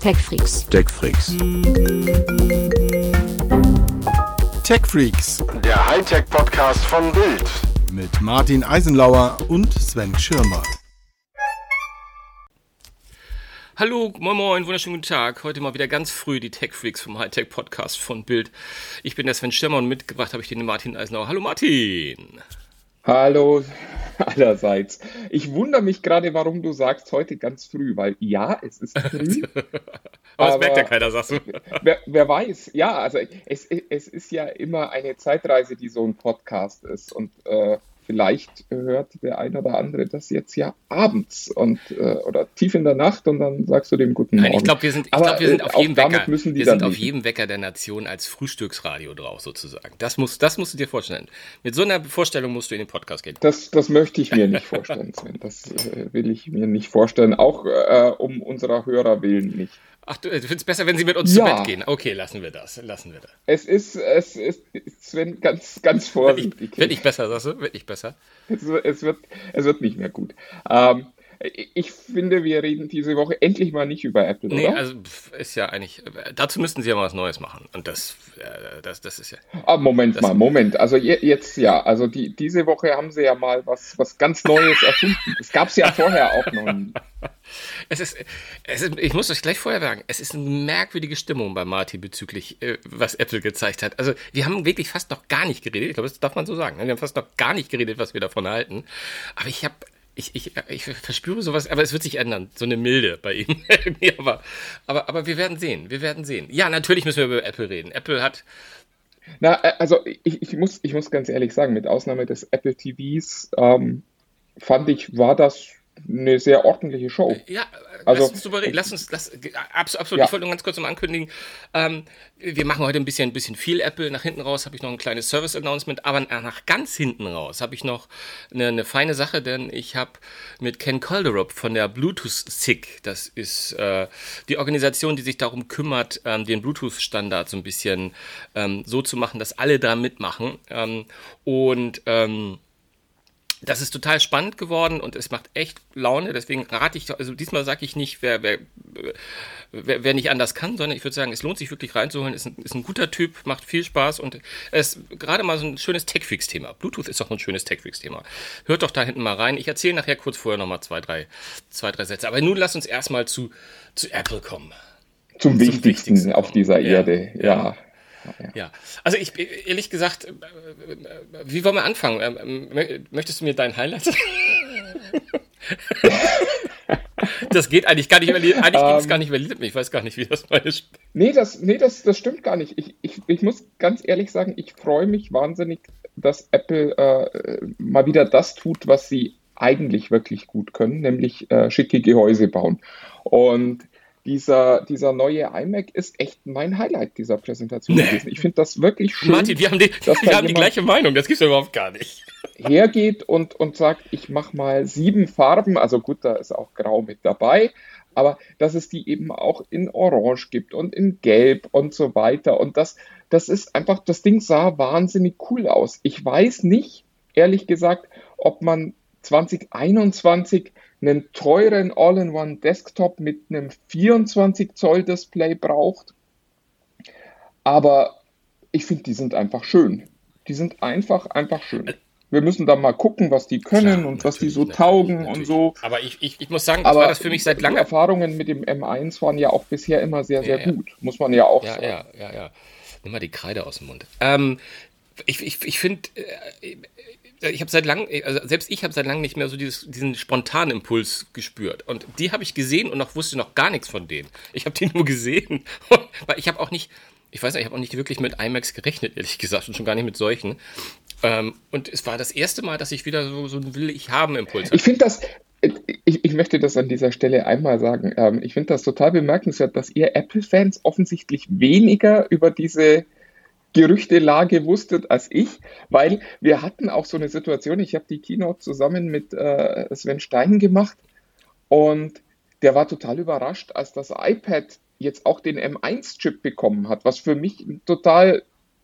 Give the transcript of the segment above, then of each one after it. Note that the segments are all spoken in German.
TechFreaks. TechFreaks. TechFreaks Der Hightech-Podcast von Bild. mit Martin Eisenlauer und Sven Schirmer. Hallo, moin moin, wunderschönen guten Tag. Heute mal wieder ganz früh die Tech Freaks vom Hightech Podcast von Bild. Ich bin der Sven Schirmer und mitgebracht habe ich den Martin Eisenauer. Hallo Martin. Hallo allerseits. Ich wundere mich gerade, warum du sagst heute ganz früh, weil ja, es ist früh. Aber Aber- merkt ja keiner, sagst du. wer, wer weiß, ja, also es, es ist ja immer eine Zeitreise, die so ein Podcast ist und äh, vielleicht hört der ein oder andere das jetzt ja abends und äh, oder tief in der Nacht und dann sagst du dem guten Nein, Morgen. ich glaube, wir sind, ich Aber, glaub, wir sind äh, auf jedem Wecker. müssen die wir sind auf leben. jedem Wecker der Nation als Frühstücksradio drauf, sozusagen. Das, muss, das musst du dir vorstellen. Mit so einer Vorstellung musst du in den Podcast gehen. Das, das möchte ich mir nicht vorstellen, Sven. Das äh, will ich mir nicht vorstellen, auch äh, um unserer Hörer willen nicht. Ach, du, du findest besser, wenn sie mit uns Ja. zu Bett gehen. Okay, lassen wir das. Lassen wir das. Es ist, es ist, Sven, ganz, ganz vorsichtig. wird nicht besser, sagst du? Wird nicht besser. Es, wird- es, wird, es wird nicht mehr gut. Ähm, ich finde, wir reden diese Woche endlich mal nicht über Apple, Nee, oder? also ist ja eigentlich. Dazu müssten sie ja mal was Neues machen. Und das, äh, das, das ist ja. ah, Moment mal, Moment. Also je, jetzt ja, also die, diese Woche haben sie ja mal was, was ganz Neues erfunden. Das gab es ja vorher auch noch nie. Es ist, es ist, ich muss euch gleich vorher sagen, es ist eine merkwürdige Stimmung bei Martin bezüglich, äh, was Apple gezeigt hat. Also, wir haben wirklich fast noch gar nicht geredet. Ich glaube, das darf man so sagen. ne? Wir haben fast noch gar nicht geredet, was wir davon halten. Aber ich habe, ich, ich, ich verspüre sowas, aber es wird sich ändern. So eine Milde bei ihm. Aber, aber, aber wir werden sehen. Wir werden sehen. Ja, natürlich müssen wir über Apple reden. Apple hat, Na, äh, also ich, ich, muss, ich muss ganz ehrlich sagen, mit Ausnahme des Apple TVs ähm, fand ich, war das eine sehr ordentliche Show. Ja, Also- lass uns drüber reden. Lass uns, lass, abs- absolut. Ja. Ich wollte nur ganz kurz mal ankündigen. Ähm, wir machen heute ein bisschen, ein bisschen viel Apple. Nach hinten raus habe ich noch ein kleines Service-Announcement, aber nach ganz hinten raus habe ich noch eine, eine feine Sache, denn ich habe mit Ken Calderup von der Bluetooth-SIG, das ist äh, die Organisation, die sich darum kümmert, ähm, den Bluetooth-Standard so ein bisschen ähm, so zu machen, dass alle da mitmachen. Ähm, und ähm, das ist total spannend geworden und es macht echt Laune. Deswegen rate ich, also diesmal sage ich nicht, wer, wer, wer, wer nicht anders kann, sondern ich würde sagen, es lohnt sich wirklich reinzuholen. Ist ein, ist ein guter Typ, macht viel Spaß und es ist gerade mal so ein schönes Tech-Fix-Thema. Bluetooth ist doch ein schönes Tech-Fix-Thema. Hört doch da hinten mal rein. Ich erzähle nachher kurz vorher nochmal zwei drei, zwei, drei Sätze. Aber nun lass uns erstmal zu, zu Apple kommen. Zum, Wichtigsten, Wichtigsten auf dieser Erde, ja. ja. Ja, also ich, ehrlich gesagt, äh, äh, wie wollen wir anfangen? Ähm, ähm, Möchtest du mir dein Highlight? Das geht eigentlich gar nicht über Eigentlich geht es Ähm. gar nicht über Lied. Ich weiß gar nicht, wie das meine Sp Nee, das, nee das, das stimmt gar nicht. Ich, ich, ich muss ganz ehrlich sagen, ich freue mich wahnsinnig, dass Apple äh, mal wieder das tut, was sie eigentlich wirklich gut können, nämlich äh, schicke Gehäuse bauen. Und dieser, dieser neue iMac ist echt mein Highlight dieser Präsentation gewesen. Ich finde das wirklich schön, Martin, wir haben die, wir haben die gleiche Meinung. Das gibt's ja überhaupt gar nicht. hergeht und, und sagt, ich mache mal sieben Farben, also gut, da ist auch Grau mit dabei, aber dass es die eben auch in Orange gibt und in Gelb und so weiter. Und das, das ist einfach, das Ding sah wahnsinnig cool aus. Ich weiß nicht, ehrlich gesagt, ob man 2021 einen teuren All-in-One-Desktop mit einem 24 Zoll Display braucht. Aber ich finde, die sind einfach schön. Die sind einfach, einfach schön. Wir müssen da mal gucken, was die können Klar, und was die so taugen natürlich. und so. Aber ich, ich, ich muss sagen, das Aber war das für mich seit die langem. Erfahrungen mit dem M1 waren ja auch bisher immer sehr, sehr Ja, ja. gut. Muss man ja auch Ja, sagen. ja, ja, ja. Nimm mal die Kreide aus dem Mund. Ähm, ich ich, ich finde, äh, ich habe seit langem, also selbst ich habe seit langem nicht mehr so dieses, diesen spontanen Impuls gespürt. Und die habe ich gesehen und noch wusste noch gar nichts von denen. Ich habe die nur gesehen, weil ich habe auch nicht, ich weiß nicht, ich habe auch nicht wirklich mit IMAX gerechnet, ehrlich gesagt, und schon gar nicht mit solchen. Ähm, und es war das erste Mal, dass ich wieder so, so einen Will ich haben Impuls hatte. Ich finde das, ich, ich möchte das an dieser Stelle einmal sagen. Ähm, ich finde das total bemerkenswert, dass ihr Apple-Fans offensichtlich weniger über diese Gerüchtelage wusstet als ich, weil wir hatten auch so eine Situation, ich habe die Keynote zusammen mit äh, Sven Stein gemacht und der war total überrascht, als das iPad jetzt auch den M1-Chip bekommen hat, was für mich ein total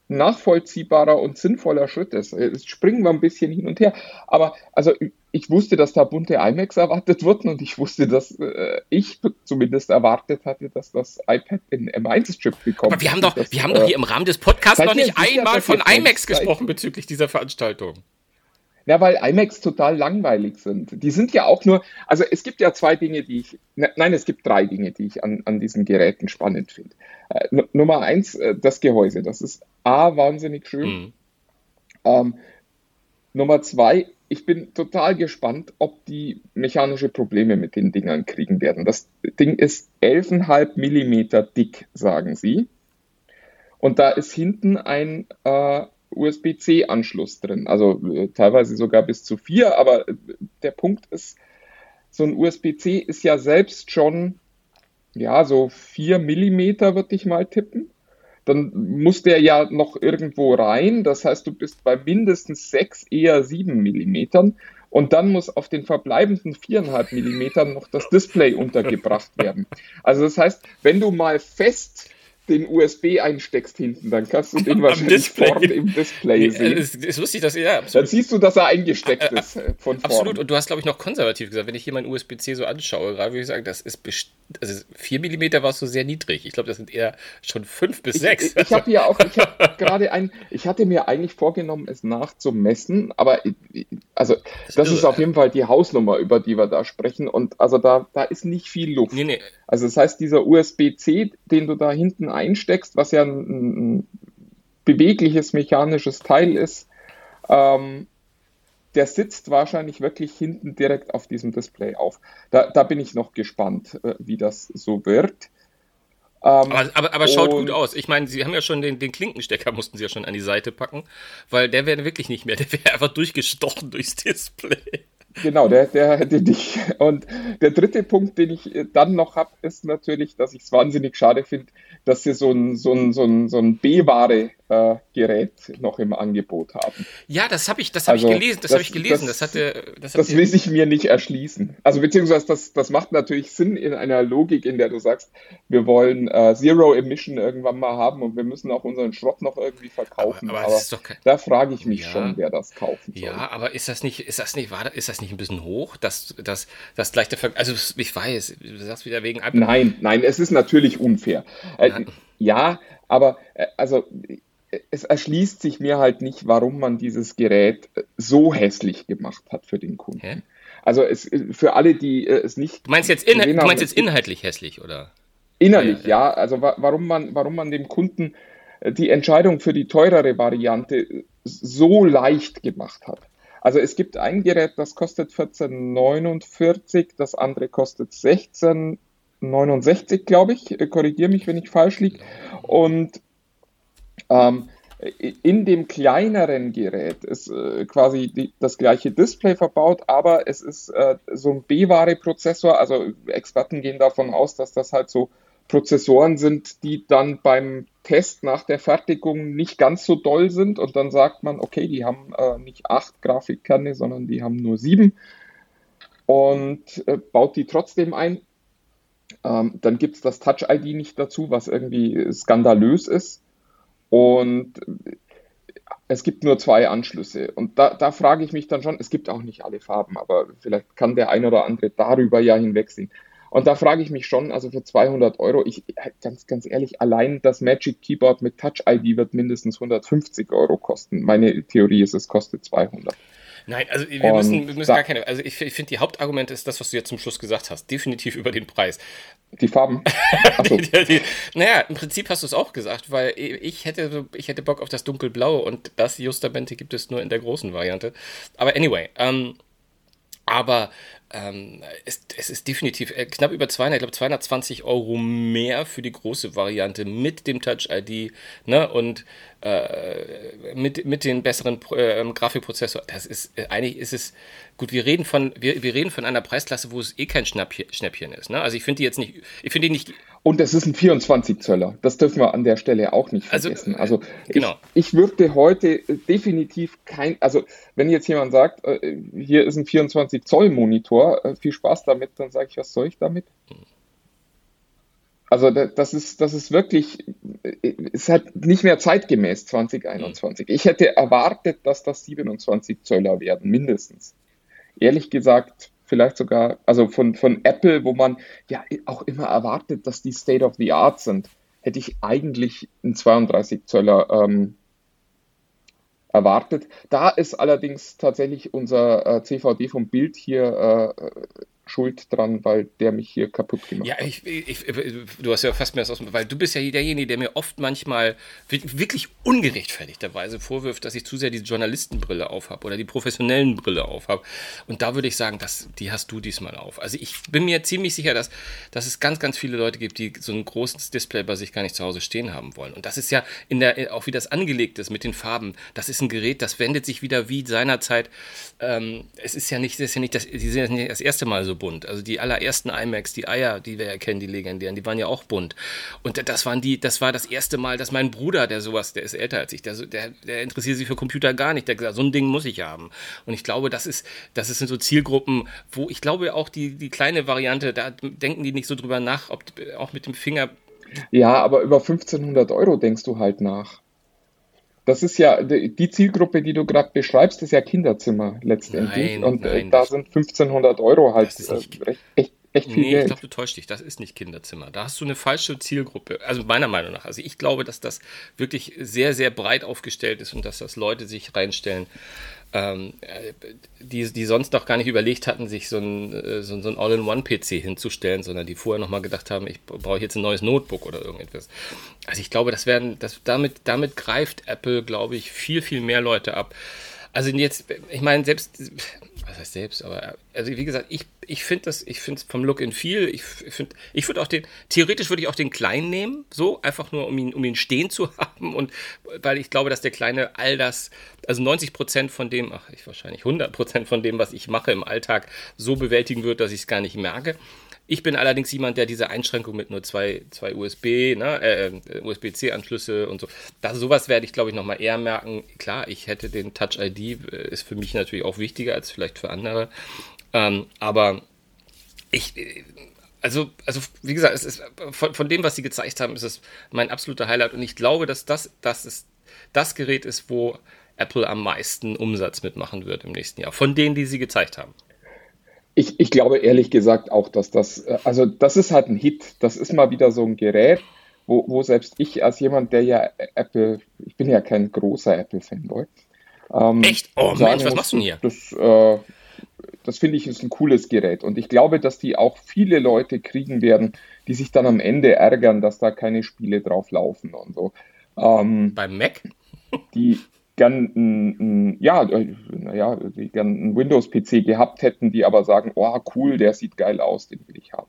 nachvollziehbarer und sinnvoller Schritt ist. Jetzt springen wir ein bisschen hin und her, aber also ich wusste, dass da bunte iMacs erwartet wurden und ich wusste, dass äh, ich zumindest erwartet hatte, dass das iPad den M1-Chip bekommt. Aber wir haben doch, das, wir haben doch hier im Rahmen des Podcasts noch nicht einmal von seid? gesprochen bezüglich dieser Veranstaltung. Ja, weil iMacs total langweilig sind. Die sind ja auch nur, also es gibt ja zwei Dinge, die ich, ne, nein, es gibt drei Dinge, die ich an, an diesen Geräten spannend finde. Äh, Nummer eins, äh, das Gehäuse. Das ist A, wahnsinnig schön. Mhm. Ähm, Nummer zwei, ich bin total gespannt, ob die mechanische Probleme mit den Dingern kriegen werden. Das Ding ist 11,5 Millimeter dick, sagen sie. Und da ist hinten ein äh, USB-C-Anschluss drin. Also äh, teilweise sogar bis zu vier, aber äh, der Punkt ist, so ein USB-C ist ja selbst schon, ja, so vier Millimeter, würde ich mal tippen. Dann muss der ja noch irgendwo rein. Das heißt, du bist bei mindestens sechs, eher sieben Millimetern. Und dann muss auf den verbleibenden viereinhalb Millimetern noch das Display untergebracht werden. Also das heißt, wenn du mal fest den USB einsteckst hinten, dann kannst du den wahrscheinlich Display. vorne im Display sehen. Es ist lustig, dass ja, Dann absolut. siehst du, dass er eingesteckt ist äh, von vorne. Absolut, und du hast, glaube ich, noch konservativ gesagt, wenn ich hier mein USB-C so anschaue, gerade würde ich sagen, das ist also 4 mm war es so sehr niedrig. Ich glaube, das sind eher schon 5 bis 6. Ich, ich habe ja auch, ich habe gerade ein, ich hatte mir eigentlich vorgenommen, es nachzumessen, aber ich- also das ist irre, auf jeden Fall die Hausnummer, über die wir da sprechen und also da, da ist nicht viel Luft. nee, nee, Also das heißt, dieser USB-C, den du da hinten einsteckst, was ja ein, ein bewegliches mechanisches Teil ist, ähm, der sitzt wahrscheinlich wirklich hinten direkt auf diesem Display auf. Da, da bin ich noch gespannt, äh, wie das so wird. Ähm, aber, aber, aber schaut gut aus. Ich meine, sie haben ja schon den, den Klinkenstecker, mussten sie ja schon an die Seite packen, weil der wäre wirklich nicht mehr, der wäre einfach durchgestochen durchs Display. Genau, der, der hätte dich. Und der dritte Punkt, den ich äh, dann noch habe, ist natürlich, dass ich es wahnsinnig schade finde, dass sie so ein, so ein, so ein, so ein B-Ware-Gerät noch im Angebot haben. Ja, das habe ich, das habe Also, ich gelesen, das, das- habe ich gelesen. Das, das- hatte, das, Das will sich mir nicht erschließen. Also beziehungsweise das, das macht natürlich Sinn in einer Logik, in der du sagst, wir wollen äh, Zero Emission irgendwann mal haben und wir müssen auch unseren Schrott noch irgendwie verkaufen. Aber- Aber, aber das kein- da frage ich mich Ja. schon, wer das kaufen soll. Ja, aber ist das nicht, ist das nicht, war, ist das nicht ein bisschen hoch, dass, dass, dass gleich der Ver also ich weiß, du sagst wieder wegen iPad. Nein, nein, es ist natürlich unfair. Äh, ja, aber äh, also äh, es erschließt sich mir halt nicht, warum man dieses Gerät äh, so hässlich gemacht hat für den Kunden. Hä? Also es äh, für alle, die äh, es nicht Du meinst jetzt, in, du meinst jetzt inhaltlich hässlich, oder? Innerlich, Ja, ja. Also wa warum man, warum man dem Kunden die Entscheidung für die teurere Variante so leicht gemacht hat. Also es gibt ein Gerät, das kostet 14,49, das andere kostet 16,69, glaube ich. Korrigiere mich, wenn ich falsch liege. Und ähm, in dem kleineren Gerät ist äh, quasi die, das gleiche Display verbaut, aber es ist äh, so ein B-Ware-Prozessor. Also Experten gehen davon aus, dass das halt so Prozessoren sind, die dann beim Test nach der Fertigung nicht ganz so doll sind und dann sagt man, okay, die haben äh, nicht acht Grafikkerne, sondern die haben nur sieben und äh, baut die trotzdem ein. Ähm, dann gibt es das Touch-ID nicht dazu, was irgendwie skandalös ist. Und es gibt nur zwei Anschlüsse. Und da, da frage ich mich dann schon, es gibt auch nicht alle Farben, aber vielleicht kann der ein oder andere darüber ja hinwegsehen. Und da frage ich mich schon, also für 200 Euro, ich ganz, ganz ehrlich, allein das Magic Keyboard mit Touch ID wird mindestens 150 Euro kosten. Meine Theorie ist, es kostet 200. Nein, also wir Und müssen, wir müssen da- gar keine, also ich, ich finde die Hauptargumente ist das, was du jetzt zum Schluss gesagt hast, definitiv über den Preis. Die Farben. Achso, Die, die, naja, im Prinzip hast du es auch gesagt, weil ich hätte, ich hätte Bock auf das dunkelblaue und das justamente gibt es nur in der großen Variante. Aber anyway, ähm, aber ähm, es, es ist definitiv äh, knapp über 200, ich glaube 220 Euro mehr für die große Variante mit dem Touch-ID ne, und äh, mit, mit den besseren äh, Grafikprozessor. Das ist, äh, eigentlich ist es, gut, wir reden von, wir, wir reden von einer Preisklasse, wo es eh kein Schnäppchen, Schnäppchen ist. Ne? Also ich finde die jetzt nicht, ich finde die nicht, Und es ist ein 24 Zöller. Das dürfen wir an der Stelle auch nicht Also, vergessen. äh, Also, genau. ich, ich würde heute äh, definitiv kein, also wenn jetzt jemand sagt, äh, hier ist ein 24 Zoll Monitor, viel Spaß damit, dann sage ich, was soll ich damit? Also da- das ist, das ist wirklich, ist halt nicht mehr zeitgemäß 2021. Ich hätte erwartet, dass das 27 Zöller werden, mindestens. ehrlich gesagt vielleicht sogar, also von, von Apple, wo man ja auch immer erwartet, dass die State of the Art sind, hätte ich eigentlich einen 32 Zöller ähm, erwartet. Da ist allerdings tatsächlich unser äh, CVD vom Bild hier äh, schuld dran, weil der mich hier kaputt gemacht ja, hat. Ich, ich, du hast ja fast mir das aus, weil du bist ja derjenige, der mir oft manchmal wirklich ungerechtfertigterweise vorwirft, dass ich zu sehr die Journalistenbrille aufhabe oder die professionellen Brille aufhabe. Und da würde ich sagen, dass, die hast du diesmal auf. Also ich bin mir ziemlich sicher, dass, dass es ganz, ganz viele Leute gibt, die so ein großes Display bei sich gar nicht zu Hause stehen haben wollen. Und das ist ja in der, auch wie das angelegt ist mit den Farben. Das ist ein Gerät, das wendet sich wieder wie seinerzeit. Ähm, es ist ja nicht, das ist ja nicht das, die sind ja nicht das erste Mal so bunt. Also die allerersten IMAX, die Eier, die wir ja kennen, die legendären, die waren ja auch bunt. Und das waren die, das war das erste Mal, dass mein Bruder, der sowas, der ist älter als ich, der, der, der interessiert sich für Computer gar nicht. Der gesagt, so ein Ding muss ich haben. Und ich glaube, das ist, das sind so Zielgruppen, wo ich glaube auch die, die kleine Variante, da denken die nicht so drüber nach, ob auch mit dem Finger. Ja, aber über 1500 Euro denkst du halt nach. Das ist ja die Zielgruppe, die du gerade beschreibst, ist ja Kinderzimmer letztendlich. Nein, und äh, nein, da sind 1500 Euro halt äh, recht, echt, echt viel nee, Geld. Ich glaube, du täuschst dich. Das ist nicht Kinderzimmer. Da hast du eine falsche Zielgruppe. Also meiner Meinung nach. Also ich glaube, dass das wirklich sehr, sehr breit aufgestellt ist und dass das Leute sich reinstellen, ähm, die, die sonst noch gar nicht überlegt hatten, sich so ein, äh, so, so ein All-in-One-PC hinzustellen, sondern die vorher nochmal gedacht haben, ich brauche jetzt ein neues Notebook oder irgendetwas. Also ich glaube, das werden, das, damit, damit greift Apple, glaube ich, viel, viel mehr Leute ab. Also jetzt, ich meine, selbst, was heißt selbst, aber also wie gesagt, ich, ich finde das, ich finde es vom Look and Feel, ich finde, ich würde auch den, theoretisch würde ich auch den kleinen nehmen, so, einfach nur, um ihn, um ihn stehen zu haben und weil ich glaube, dass der kleine all das, also 90 Prozent von dem, ach, ich wahrscheinlich 100 Prozent von dem, was ich mache im Alltag, so bewältigen wird, dass ich es gar nicht merke. Ich bin allerdings jemand, der diese Einschränkung mit nur zwei, zwei USB, ne, äh, äh USB-C-Anschlüsse und so, das, sowas werde ich, glaube ich, nochmal eher merken. Klar, ich hätte den Touch-ID, äh, ist für mich natürlich auch wichtiger als vielleicht für andere. Ähm, aber ich, äh, also, also wie gesagt, es ist von, von, dem, was sie gezeigt haben, ist es mein absoluter Highlight. Und ich glaube, dass das, das, ist, das Gerät ist, wo Apple am meisten Umsatz mitmachen wird im nächsten Jahr. Von denen, die sie gezeigt haben. Ich, ich glaube ehrlich gesagt auch, dass das, äh, also das ist halt ein Hit. Das ist mal wieder so ein Gerät, wo, wo selbst ich als jemand, der ja Apple, ich bin ja kein großer Apple-Fanboy. Ähm, Echt? Oh Mensch, was machst du denn hier? Das, äh, das finde ich ist ein cooles Gerät. Und ich glaube, dass die auch viele Leute kriegen werden, die sich dann am Ende ärgern, dass da keine Spiele drauf laufen und so. Ähm, Beim Mac? Die, gern ein, ja, äh, naja, die gern einen Windows-PC gehabt hätten, die aber sagen, oh cool, der sieht geil aus, den will ich haben.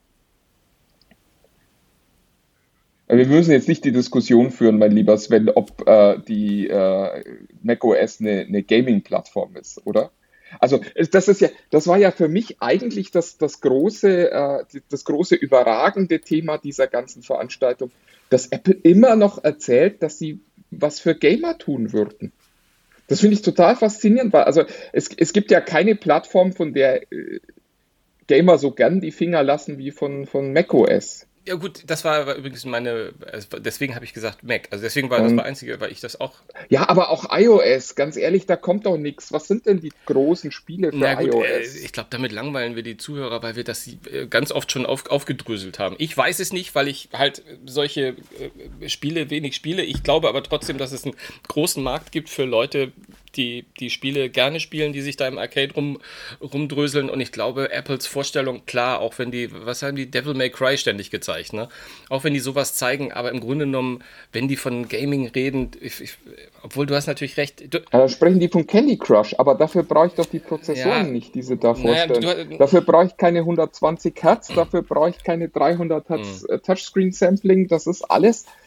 Wir müssen jetzt nicht die Diskussion führen, mein lieber Sven, ob äh, die äh, macOS eine, eine Gaming-Plattform ist, oder? Also das ist ja, das war ja für mich eigentlich das, das große, äh, das große überragende Thema dieser ganzen Veranstaltung, dass Apple immer noch erzählt, dass sie was für Gamer tun würden. Das finde ich total faszinierend, weil also es, es gibt ja keine Plattform, von der äh, Gamer so gern die Finger lassen wie von, von macOS. Ja gut, das war übrigens meine, also deswegen habe ich gesagt Mac. Also deswegen war das das Einzige, weil ich das auch. Ja, aber auch iOS, ganz ehrlich, da kommt doch nichts. Was sind denn die großen Spiele für Na gut, iOS? Äh, ich glaube, damit langweilen wir die Zuhörer, weil wir das äh, ganz oft schon auf, aufgedröselt haben. Ich weiß es nicht, weil ich halt solche äh, Spiele wenig spiele. Ich glaube aber trotzdem, dass es einen großen Markt gibt für Leute, die, die Spiele gerne spielen, die sich da im Arcade rum, rumdröseln. Und ich glaube, Apples Vorstellung, klar, auch wenn die, was haben die Devil May Cry ständig gezeigt, ne? Auch wenn die sowas zeigen, aber im Grunde genommen, wenn die von Gaming reden, ich, ich, obwohl du hast natürlich recht. Du, ja, sprechen die von Candy Crush, aber dafür brauche ich doch die Prozessoren ja, nicht, die sie da vorstellen. Naja, du, dafür brauche ich keine 120 Hertz, dafür brauche ich keine 300 Hertz mhm. Touchscreen-Sampling, das ist alles äh,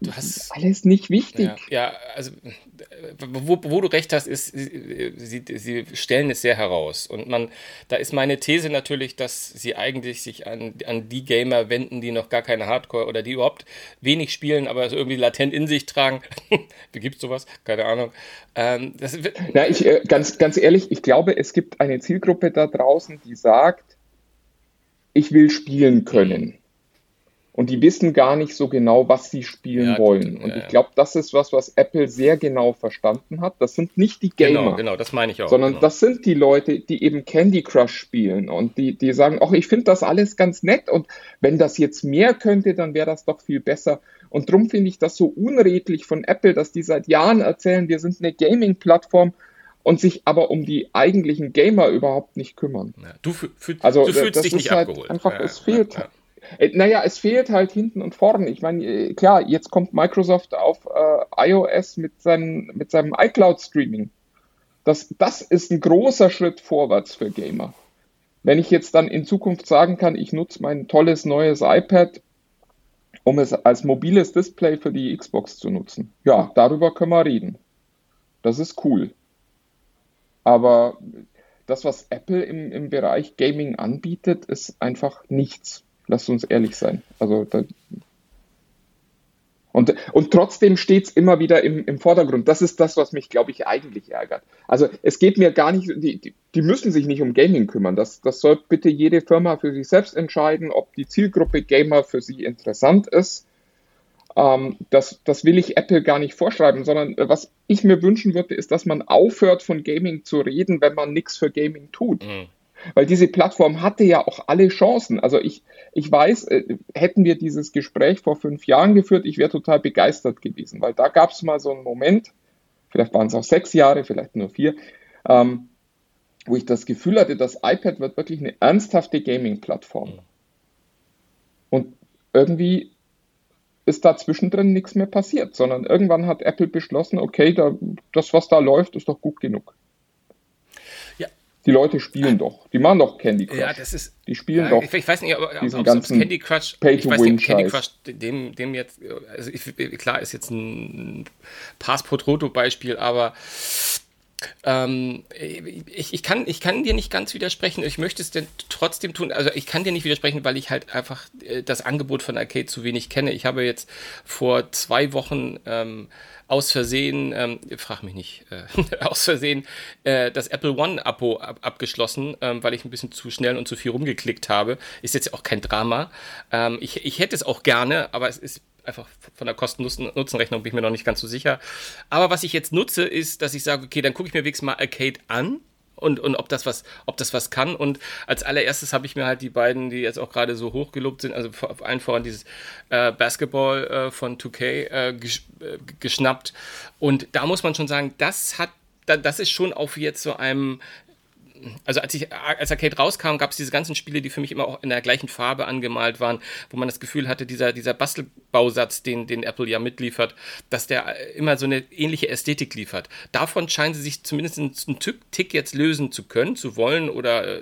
du hast alles nicht wichtig. Ja, ja also wo, wo, du recht hast, ist, sie, sie, stellen es sehr heraus. Und man, da ist meine These natürlich, dass sie eigentlich sich an, an die Gamer wenden, die noch gar keine Hardcore oder die überhaupt wenig spielen, aber so irgendwie latent in sich tragen. Wie gibt es sowas? Keine Ahnung. Ähm, das Na, ich, äh, ganz, ganz ehrlich, ich glaube, es gibt eine Zielgruppe da draußen, die sagt, ich will spielen können. Und die wissen gar nicht so genau, was sie spielen Ja, wollen. Und ja. ich glaube, das ist was, was Apple sehr genau verstanden hat. Das sind nicht die Gamer, Genau, genau, das meine ich auch. sondern genau. das sind die Leute, die eben Candy Crush spielen und die, die sagen, ach, ich finde das alles ganz nett und wenn das jetzt mehr könnte, dann wäre das doch viel besser. Und darum finde ich das so unredlich von Apple, dass die seit Jahren erzählen, wir sind eine Gaming-Plattform und sich aber um die eigentlichen Gamer überhaupt nicht kümmern. Ja, du, fühl- Also du fühlst das dich ist nicht halt abgeholt. einfach, Ja, es fehlt. ja. Äh, Naja, es fehlt halt hinten und vorne. Ich meine, äh, klar, jetzt kommt Microsoft auf äh, iOS mit, seinen, mit seinem iCloud-Streaming. Das, das ist ein großer Schritt vorwärts für Gamer. Wenn ich jetzt dann in Zukunft sagen kann, ich nutze mein tolles neues iPad, um es als mobiles Display für die Xbox zu nutzen. Ja, darüber können wir reden. Das ist cool. Aber das, was Apple im, im Bereich Gaming anbietet, ist einfach nichts. Lasst uns ehrlich sein. Also da, und, und trotzdem steht es immer wieder im, im Vordergrund. Das ist das, was mich, glaube ich, eigentlich ärgert. Also es geht mir gar nicht, die, die, müssen sich nicht um Gaming kümmern. Das, das soll bitte jede Firma für sich selbst entscheiden, ob die Zielgruppe Gamer für sie interessant ist. Ähm, das, das will ich Apple gar nicht vorschreiben, sondern äh, was ich mir wünschen würde, ist, dass man aufhört, von Gaming zu reden, wenn man nichts für Gaming tut. Mhm. Weil diese Plattform hatte ja auch alle Chancen. Also ich, ich weiß, äh, hätten wir dieses Gespräch vor fünf Jahren geführt, ich wäre total begeistert gewesen, weil da gab es mal so einen Moment, vielleicht waren es auch sechs Jahre, vielleicht nur vier, ähm, wo ich das Gefühl hatte, das iPad wird wirklich eine ernsthafte Gaming-Plattform. Und irgendwie ist da zwischendrin nichts mehr passiert, sondern irgendwann hat Apple beschlossen, okay, da, das, was da läuft, ist doch gut genug. Die Leute spielen doch. Die machen doch Candy Crush. Ja, das ist. die spielen Ja, doch. ich, ich weiß nicht, ob, diesen ob, ganzen Candy Crush, ich weiß nicht, Candy. Crush dem, dem jetzt, also ich, klar ist jetzt ein Pass pro Toto Beispiel, aber ähm, ich, ich, kann, ich kann dir nicht ganz widersprechen. Ich möchte es denn trotzdem tun. Also ich kann dir nicht widersprechen, weil ich halt einfach äh, das Angebot von Arcade zu wenig kenne. Ich habe jetzt vor zwei Wochen ähm, aus Versehen, ähm, frag mich nicht, äh, aus Versehen äh, das Apple One-Abo ab, abgeschlossen, ähm, weil ich ein bisschen zu schnell und zu viel rumgeklickt habe. Ist jetzt auch kein Drama. Ähm, ich, ich hätte es auch gerne, aber es ist einfach von der Kosten-Nutzen-Rechnung bin ich mir noch nicht ganz so sicher. Aber was ich jetzt nutze, ist, dass ich sage, okay, dann gucke ich mir wenigstens mal Arcade an und, und ob das was, ob das was kann. Und als allererstes habe ich mir halt die beiden, die jetzt auch gerade so hochgelobt sind, also vor allen voran dieses äh, Basketball äh, von 2K äh, gesch äh, geschnappt. Und da muss man schon sagen, das hat, da, das ist schon auf jetzt so einem also als ich als Arcade rauskam, gab es diese ganzen Spiele, die für mich immer auch in der gleichen Farbe angemalt waren, wo man das Gefühl hatte, dieser, dieser Bastelbausatz, den, den Apple ja mitliefert, dass der immer so eine ähnliche Ästhetik liefert. Davon scheinen sie sich zumindest einen Tick jetzt lösen zu können, zu wollen oder,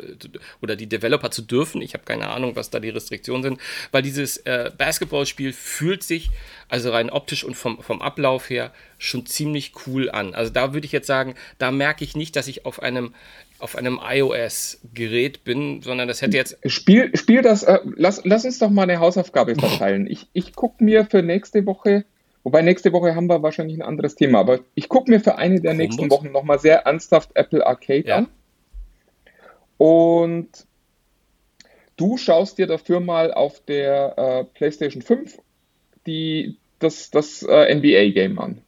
oder die Developer zu dürfen. Ich habe keine Ahnung, was da die Restriktionen sind, weil dieses äh, Basketballspiel fühlt sich also rein optisch und vom, vom Ablauf her schon ziemlich cool an. Also da würde ich jetzt sagen, da merke ich nicht, dass ich auf einem auf einem iOS-Gerät bin, sondern das hätte jetzt. Spiel, spiel das, äh, lass, lass uns doch mal eine Hausaufgabe verteilen. Ich, ich gucke mir für nächste Woche, wobei nächste Woche haben wir wahrscheinlich ein anderes Thema, aber ich gucke mir für eine der Chromebooks? nächsten Wochen nochmal sehr ernsthaft Apple Arcade Ja. an. Und du schaust dir dafür mal auf der äh, PlayStation 5 die, das, das äh, NBA-Game an.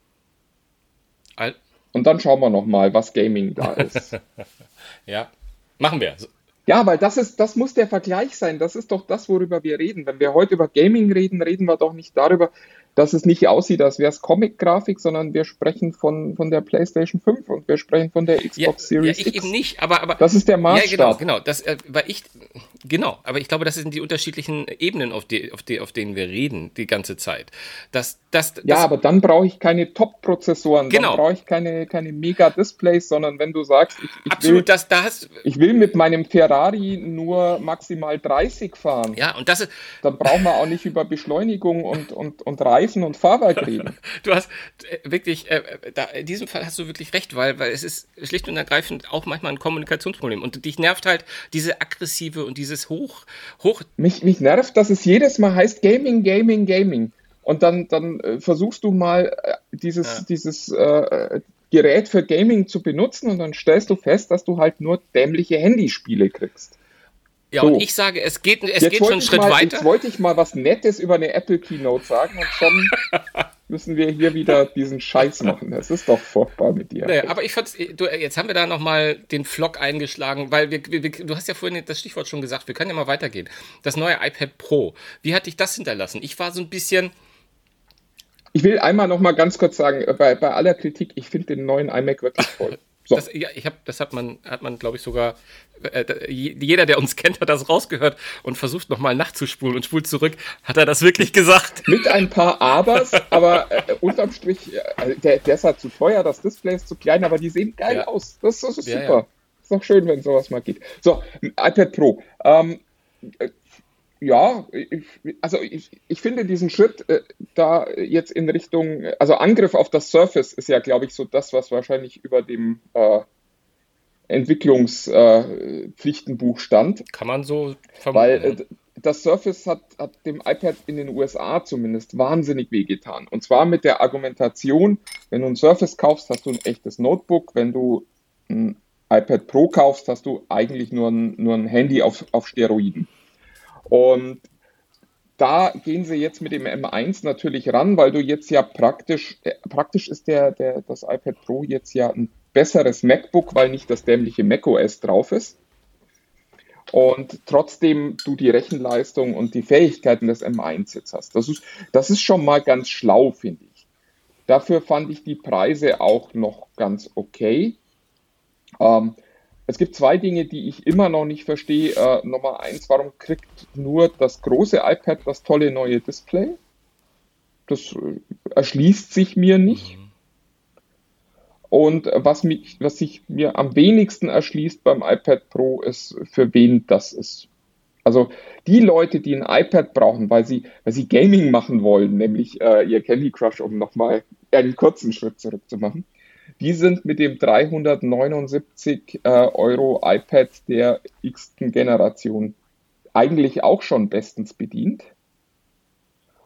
Und dann schauen wir nochmal, was Gaming da ist. Ja, machen wir. Ja, weil das ist, das muss der Vergleich sein. Das ist doch das, worüber wir reden. Wenn wir heute über Gaming reden, reden wir doch nicht darüber, dass es nicht aussieht, als wäre es Comic-Grafik, sondern wir sprechen von, von der PlayStation 5 und wir sprechen von der Xbox Ja, ja, Series ich X. eben nicht, aber, aber Das ist der Ja, Maßstab. genau, genau. Das, äh, weil ich, genau, aber ich glaube, das sind die unterschiedlichen Ebenen, auf, die, auf, die, auf denen wir reden, die ganze Zeit. Das, das, Ja, das, aber dann brauche ich keine Top-Prozessoren, Genau. dann brauche ich keine, keine Mega-Displays, sondern wenn du sagst, ich, ich, will, absolut, das, da hast, ich will mit meinem Ferrari nur maximal 30 fahren, ja, und das ist, dann brauchen wir auch nicht über Beschleunigung und, und, und Reifen und Fahrwerk reden. du hast äh, wirklich, äh, da, in diesem Fall hast du wirklich recht, weil, weil es ist schlicht und ergreifend auch manchmal ein Kommunikationsproblem. Und dich nervt halt diese aggressive und dieses hoch, hoch, Mich, mich nervt, dass es jedes Mal heißt Gaming, Gaming, Gaming. Und dann, dann äh, versuchst du mal äh, dieses, Ja. dieses äh, Gerät für Gaming zu benutzen und dann stellst du fest, dass du halt nur dämliche Handyspiele kriegst. Ja, So. und ich sage, es geht, es Jetzt geht schon einen Schritt mal, weiter. Jetzt wollte ich mal was Nettes über eine Apple Keynote sagen und schon müssen wir hier wieder diesen Scheiß machen. Das ist doch furchtbar mit dir. Naja, aber ich fand's, du, jetzt haben wir da nochmal den Flock eingeschlagen, weil wir, wir, du hast ja vorhin das Stichwort schon gesagt, wir können ja mal weitergehen. Das neue iPad Pro, wie hat dich das hinterlassen? Ich war so ein bisschen, Ich will einmal noch mal ganz kurz sagen, äh, bei, bei aller Kritik, ich finde den neuen iMac wirklich toll. So. das, ja, ich hab, das hat man, hat man, glaube ich, sogar, äh, jeder, der uns kennt, hat das rausgehört und versucht nochmal nachzuspulen und spult zurück, hat er das wirklich gesagt. Mit ein paar Abers, aber äh, unterm Strich, äh, der, der ist halt zu teuer, das Display ist zu klein, aber die sehen geil Ja. aus. Das, das ist Ja, super. Ist doch schön, wenn sowas mal geht. So, iPad Pro. Ähm, äh, ja, ich, also ich, ich finde diesen Schritt äh, da jetzt in Richtung, also Angriff auf das Surface ist ja, glaube ich, so das, was wahrscheinlich über dem äh, Entwicklungspflichtenbuch äh, stand. Kann man so Weil vermuten. äh, das Surface hat, hat dem iPad in den USA zumindest wahnsinnig wehgetan. Und zwar mit der Argumentation, wenn du ein Surface kaufst, hast du ein echtes Notebook. Wenn du ein iPad Pro kaufst, hast du eigentlich nur ein, nur ein Handy auf, auf Steroiden. Und da gehen sie jetzt mit dem M1 natürlich ran, weil du jetzt ja praktisch, äh, praktisch ist der, der, das iPad Pro jetzt ja ein besseres MacBook, weil nicht das dämliche macOS drauf ist. Und trotzdem du die Rechenleistung und die Fähigkeiten des M1 jetzt hast. Das ist, das ist schon mal ganz schlau, finde ich. Dafür fand ich die Preise auch noch ganz okay. Ähm, es gibt zwei Dinge, die ich immer noch nicht verstehe. Äh, Nummer eins, warum kriegt nur das große iPad das tolle neue Display? Das äh, erschließt sich mir nicht. Und was, mich, was sich mir am wenigsten erschließt beim iPad Pro ist, für wen das ist. Also die Leute, die ein iPad brauchen, weil sie, weil sie Gaming machen wollen, nämlich äh, ihr Candy Crush, um nochmal einen kurzen Schritt zurückzumachen, die sind mit dem 379 äh, Euro iPad der x-ten Generation eigentlich auch schon bestens bedient.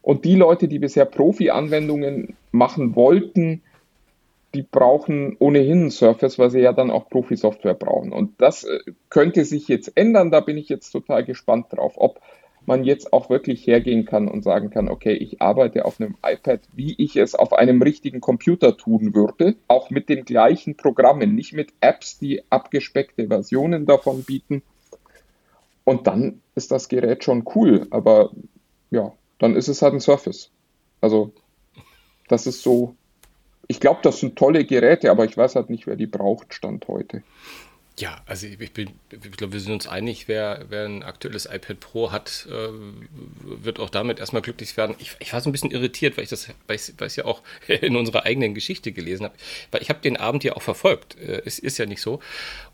Und die Leute, die bisher Profi-Anwendungen machen wollten, die brauchen ohnehin ein Surface, weil sie ja dann auch Profi-Software brauchen. Und das äh, könnte sich jetzt ändern. Da bin ich jetzt total gespannt drauf, ob man jetzt auch wirklich hergehen kann und sagen kann, okay, ich arbeite auf einem iPad, wie ich es auf einem richtigen Computer tun würde, auch mit den gleichen Programmen, nicht mit Apps, die abgespeckte Versionen davon bieten. Und dann ist das Gerät schon cool, aber ja, dann ist es halt ein Surface. Also, das ist so. Ich glaube, das sind tolle Geräte, aber ich weiß halt nicht, wer die braucht, Stand heute. Ja, also ich, bin, ich glaube, wir sind uns einig, wer, wer ein aktuelles iPad Pro hat, äh, wird auch damit erstmal glücklich werden. Ich, ich war so ein bisschen irritiert, weil ich das, weil ich, weil ich ja auch in unserer eigenen Geschichte gelesen habe. Weil ich habe den Abend ja auch verfolgt. Äh, es ist ja nicht so.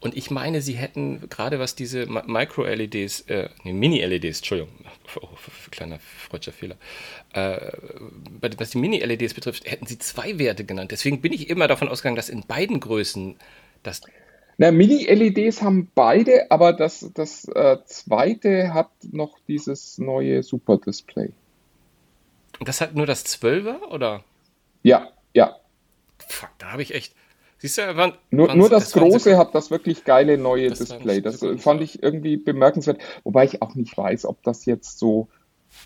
Und ich meine, sie hätten gerade was diese Mi- Micro-LEDs, äh, nee, Mini-LEDs, Entschuldigung, oh, kleiner freudscher Fehler. Äh, was die Mini-LEDs betrifft, hätten sie zwei Werte genannt. Deswegen bin ich immer davon ausgegangen, dass in beiden Größen das Na, Mini-LEDs haben beide, aber das, das äh, zweite hat noch dieses neue Super-Display. Das hat nur das 12er oder? Ja, ja. Fuck, da habe ich echt. Siehst du, waren, Nur, waren- nur das, waren große hat das wirklich geile neue Das Display. Das Sekunden, äh, fand ich irgendwie bemerkenswert. Wobei ich auch nicht weiß, ob das jetzt so,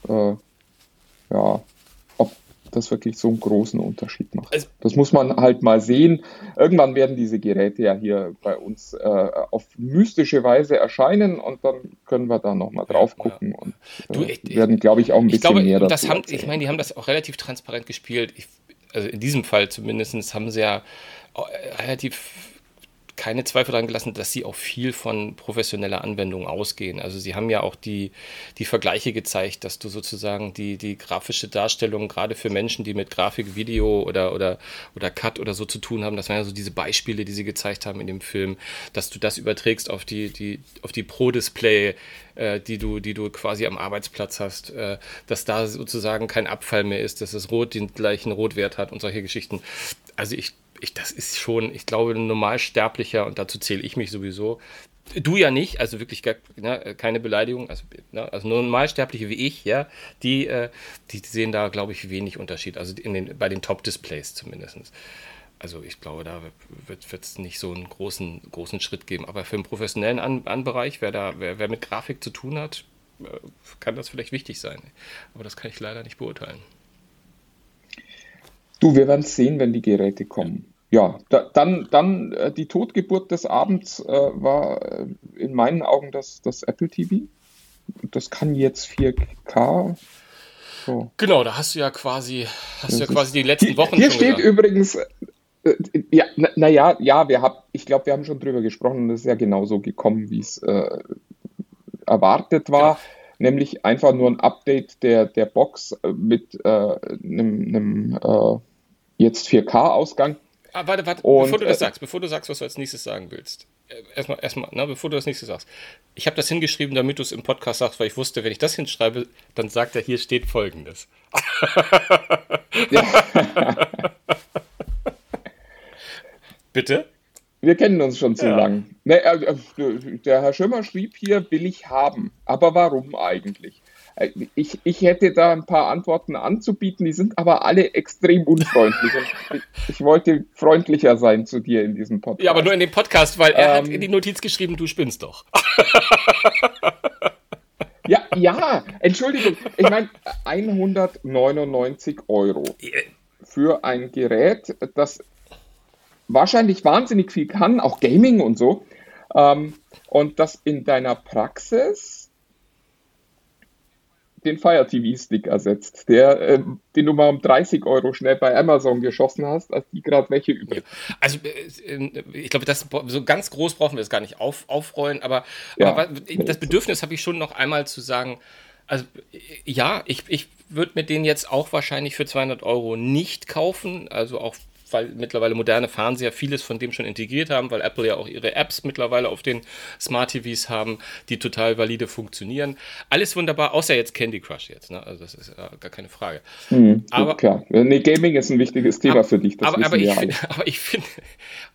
äh, ja, das wirklich so einen großen Unterschied macht. Also- das muss man halt mal sehen. Irgendwann werden diese Geräte ja hier bei uns äh, auf mystische Weise erscheinen und dann können wir da nochmal drauf ja. gucken und äh, Du, ich- werden, glaube ich, auch ein Ich bisschen glaube, mehr dazu das haben, erzählen. ich meine, die haben das auch relativ transparent gespielt. Ich, also in diesem Fall zumindest haben sie ja äh, relativ keine Zweifel daran gelassen, dass sie auch viel von professioneller Anwendung ausgehen. Also sie haben ja auch die, die Vergleiche gezeigt, dass du sozusagen die, die grafische Darstellung gerade für Menschen, die mit Grafik, Video oder, oder, oder Cut oder so zu tun haben, das waren ja so diese Beispiele, die sie gezeigt haben in dem Film, dass du das überträgst auf die, die, auf die Pro-Display, äh, die, du, die du quasi am Arbeitsplatz hast, äh, dass da sozusagen kein Abfall mehr ist, dass das Rot den gleichen Rotwert hat und solche Geschichten. Also ich, ich, das ist schon, ich glaube, ein Normalsterblicher, und dazu zähle ich mich sowieso, du ja nicht, also wirklich gar, ne, keine Beleidigung, also, ne, also Normalsterbliche wie ich, ja, die, äh, die sehen da, glaube ich, wenig Unterschied, also in den, bei den Top-Displays zumindest. Also ich glaube, da wird es nicht so einen großen, großen Schritt geben. Aber für einen professionellen An Anbereich, wer da, wer, wer mit Grafik zu tun hat, äh, kann das vielleicht wichtig sein. Aber das kann ich leider nicht beurteilen. Du, wir werden es sehen, wenn die Geräte kommen. Ja, da, dann, dann äh, die Totgeburt des Abends äh, war äh, in meinen Augen das, das Apple TV. Das kann jetzt 4K. So. Genau, da hast du ja quasi, hast du ja quasi die letzten Wochen. Hier, hier steht gesagt. übrigens, äh, ja, naja, na ja, wir haben, ich glaube, wir haben schon drüber gesprochen und es ist ja genauso gekommen, wie es äh, erwartet war. Ja. Nämlich einfach nur ein Update der, der Box äh, mit einem äh, jetzt 4K-Ausgang. Ah, warte, warte, und, bevor du das äh, sagst, bevor du sagst, was du als nächstes sagen willst. Erstmal, erstmal, ne, bevor du das nächste sagst. Ich habe das hingeschrieben, damit du es im Podcast sagst, weil ich wusste, wenn ich das hinschreibe, dann sagt er, hier steht folgendes. Bitte? Wir kennen uns schon zu ja. lang. Ne, äh, der Herr Schömer schrieb hier, will ich haben. Aber warum eigentlich? Äh, ich, ich hätte da ein paar Antworten anzubieten, die sind aber alle extrem unfreundlich. Und ich wollte freundlicher sein zu dir in diesem Podcast. Ja, aber nur in dem Podcast, weil er ähm, hat in die Notiz geschrieben, du spinnst doch. ja, ja, Entschuldigung. Ich meine, 199 Euro für ein Gerät, das wahrscheinlich wahnsinnig viel kann, auch Gaming und so. Ähm, und das in deiner Praxis den Fire TV-Stick ersetzt, der, äh, den du mal um 30 Euro schnell bei Amazon geschossen hast, als die gerade welche übrig. Also äh, ich glaube, das so ganz groß brauchen wir es gar nicht auf, aufrollen, aber, ja, aber das Bedürfnis habe ich schon noch einmal zu sagen, also ja, ich, ich würde mir den jetzt auch wahrscheinlich für 200 Euro nicht kaufen, also auch weil mittlerweile moderne Fernseher vieles von dem schon integriert haben, weil Apple ja auch ihre Apps mittlerweile auf den Smart TVs haben, die total valide funktionieren. Alles wunderbar, außer jetzt Candy Crush jetzt. Ne? Also das ist ja gar keine Frage. Mhm, aber klar, nee, Gaming ist ein wichtiges Thema aber, für dich. aber, aber, ich find, aber, ich finde,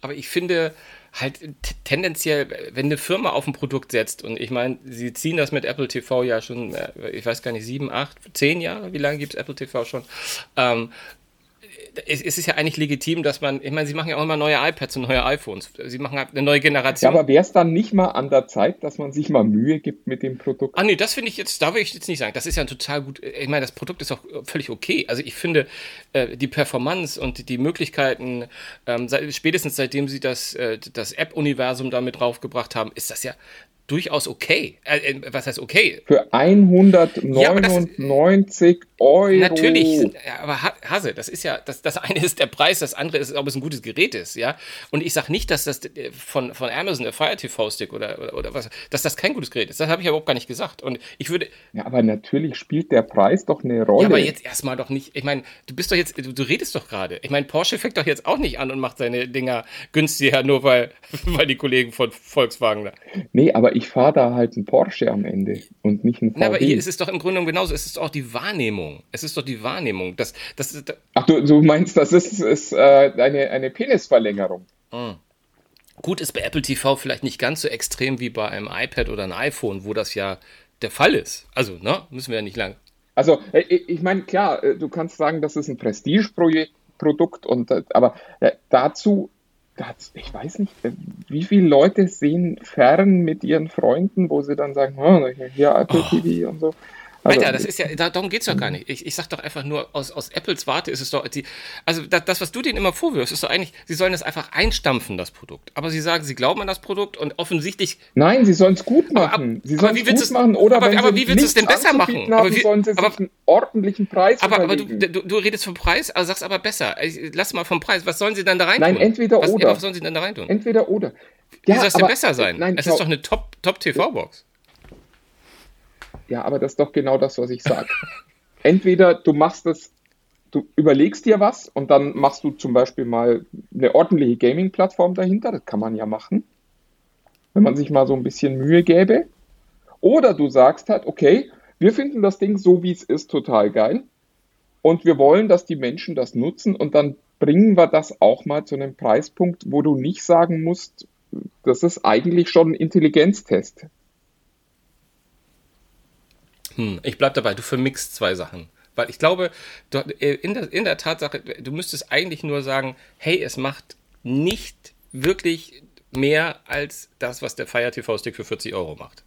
aber ich finde halt tendenziell, wenn eine Firma auf ein Produkt setzt, und ich meine, sie ziehen das mit Apple TV ja schon, äh, ich weiß gar nicht, sieben, acht, zehn Jahre, wie lange gibt es Apple TV schon? Ähm, es, ist ja eigentlich legitim, dass man, ich meine, sie machen ja auch immer neue iPads und neue iPhones. Sie machen halt eine neue Generation. Ja, aber wäre es dann nicht mal an der Zeit, dass man sich mal Mühe gibt mit dem Produkt? Ah, nee, das finde ich jetzt, da will ich jetzt nicht sagen. Das ist ja total gut. Ich meine, das Produkt ist auch völlig okay. Also ich finde, äh, die Performance und die Möglichkeiten, ähm, seit, spätestens seitdem sie das, äh, das App-Universum damit draufgebracht haben, ist das ja durchaus okay. Äh, was heißt okay? Für 199 ja, Euro. Natürlich, aber Hase, das ist ja, das, das eine ist der Preis, das andere ist, ob es ein gutes Gerät ist, ja. Und ich sage nicht, dass das äh, von, von Amazon, der Fire TV Stick oder, oder, oder was, dass das kein gutes Gerät ist. Das habe ich überhaupt gar nicht gesagt. Und ich würde. Ja, aber natürlich spielt der Preis doch eine Rolle. Ja, aber jetzt erstmal doch nicht. Ich meine, du bist doch jetzt, du, du redest doch gerade. Ich meine, Porsche fängt doch jetzt auch nicht an und macht seine Dinger günstiger, nur weil, weil die Kollegen von Volkswagen da. Nee, aber ich fahre da halt einen Porsche am Ende und nicht einen VW. Na, aber hier ist es doch im Grunde genommen genauso. Es ist auch die Wahrnehmung. Es ist doch die Wahrnehmung. Das, das, das Ach, du, du meinst, das ist, ist äh, eine, eine Penisverlängerung. Hm. Gut, ist bei Apple TV vielleicht nicht ganz so extrem wie bei einem iPad oder einem iPhone, wo das ja der Fall ist. Also, ne, müssen wir ja nicht lang. Also, äh, ich meine, klar, äh, du kannst sagen, das ist ein Prestigeprodukt, und äh, aber dazu ich weiß nicht, wie viele Leute sehen fern mit ihren Freunden, wo sie dann sagen, oh, hier Apple oh. TV und so. Also, Alter, das ist ja, darum geht's doch gar nicht. Ich, ich sag doch einfach nur, aus, aus Apples Warte ist es doch, die, also das, das, was du denen immer vorwirfst, ist doch eigentlich, sie sollen das einfach einstampfen, das Produkt. Aber sie sagen, sie glauben an das Produkt und offensichtlich. Nein, sie sollen es gut machen. Aber, sie sollen es gut machen oder aber, wenn aber wie willst du es denn besser machen? Haben, aber wie, sollen sie aber, sich einen ordentlichen Preis Aber, aber du, du, du, redest vom Preis, also sagst aber besser. Lass mal vom Preis. Was sollen sie dann da rein Nein, entweder was, oder. Was sollen sie dann da rein tun? Entweder oder. Ja, wie soll es denn besser sein? Nein, es ist doch eine Top-TV-Box. Top ja, aber das ist doch genau das, was ich sage. Entweder du machst es, du überlegst dir was und dann machst du zum Beispiel mal eine ordentliche Gaming-Plattform dahinter, das kann man ja machen, wenn man sich mal so ein bisschen Mühe gäbe. Oder du sagst halt, okay, wir finden das Ding so, wie es ist, total geil. Und wir wollen, dass die Menschen das nutzen und dann bringen wir das auch mal zu einem Preispunkt, wo du nicht sagen musst, das ist eigentlich schon ein Intelligenztest. Hm, ich bleib dabei, du vermixst zwei Sachen. Weil ich glaube, äh, in der, in der Tatsache, du müsstest eigentlich nur sagen, hey, es macht nicht wirklich mehr als das, was der Fire TV Stick für 40 Euro macht.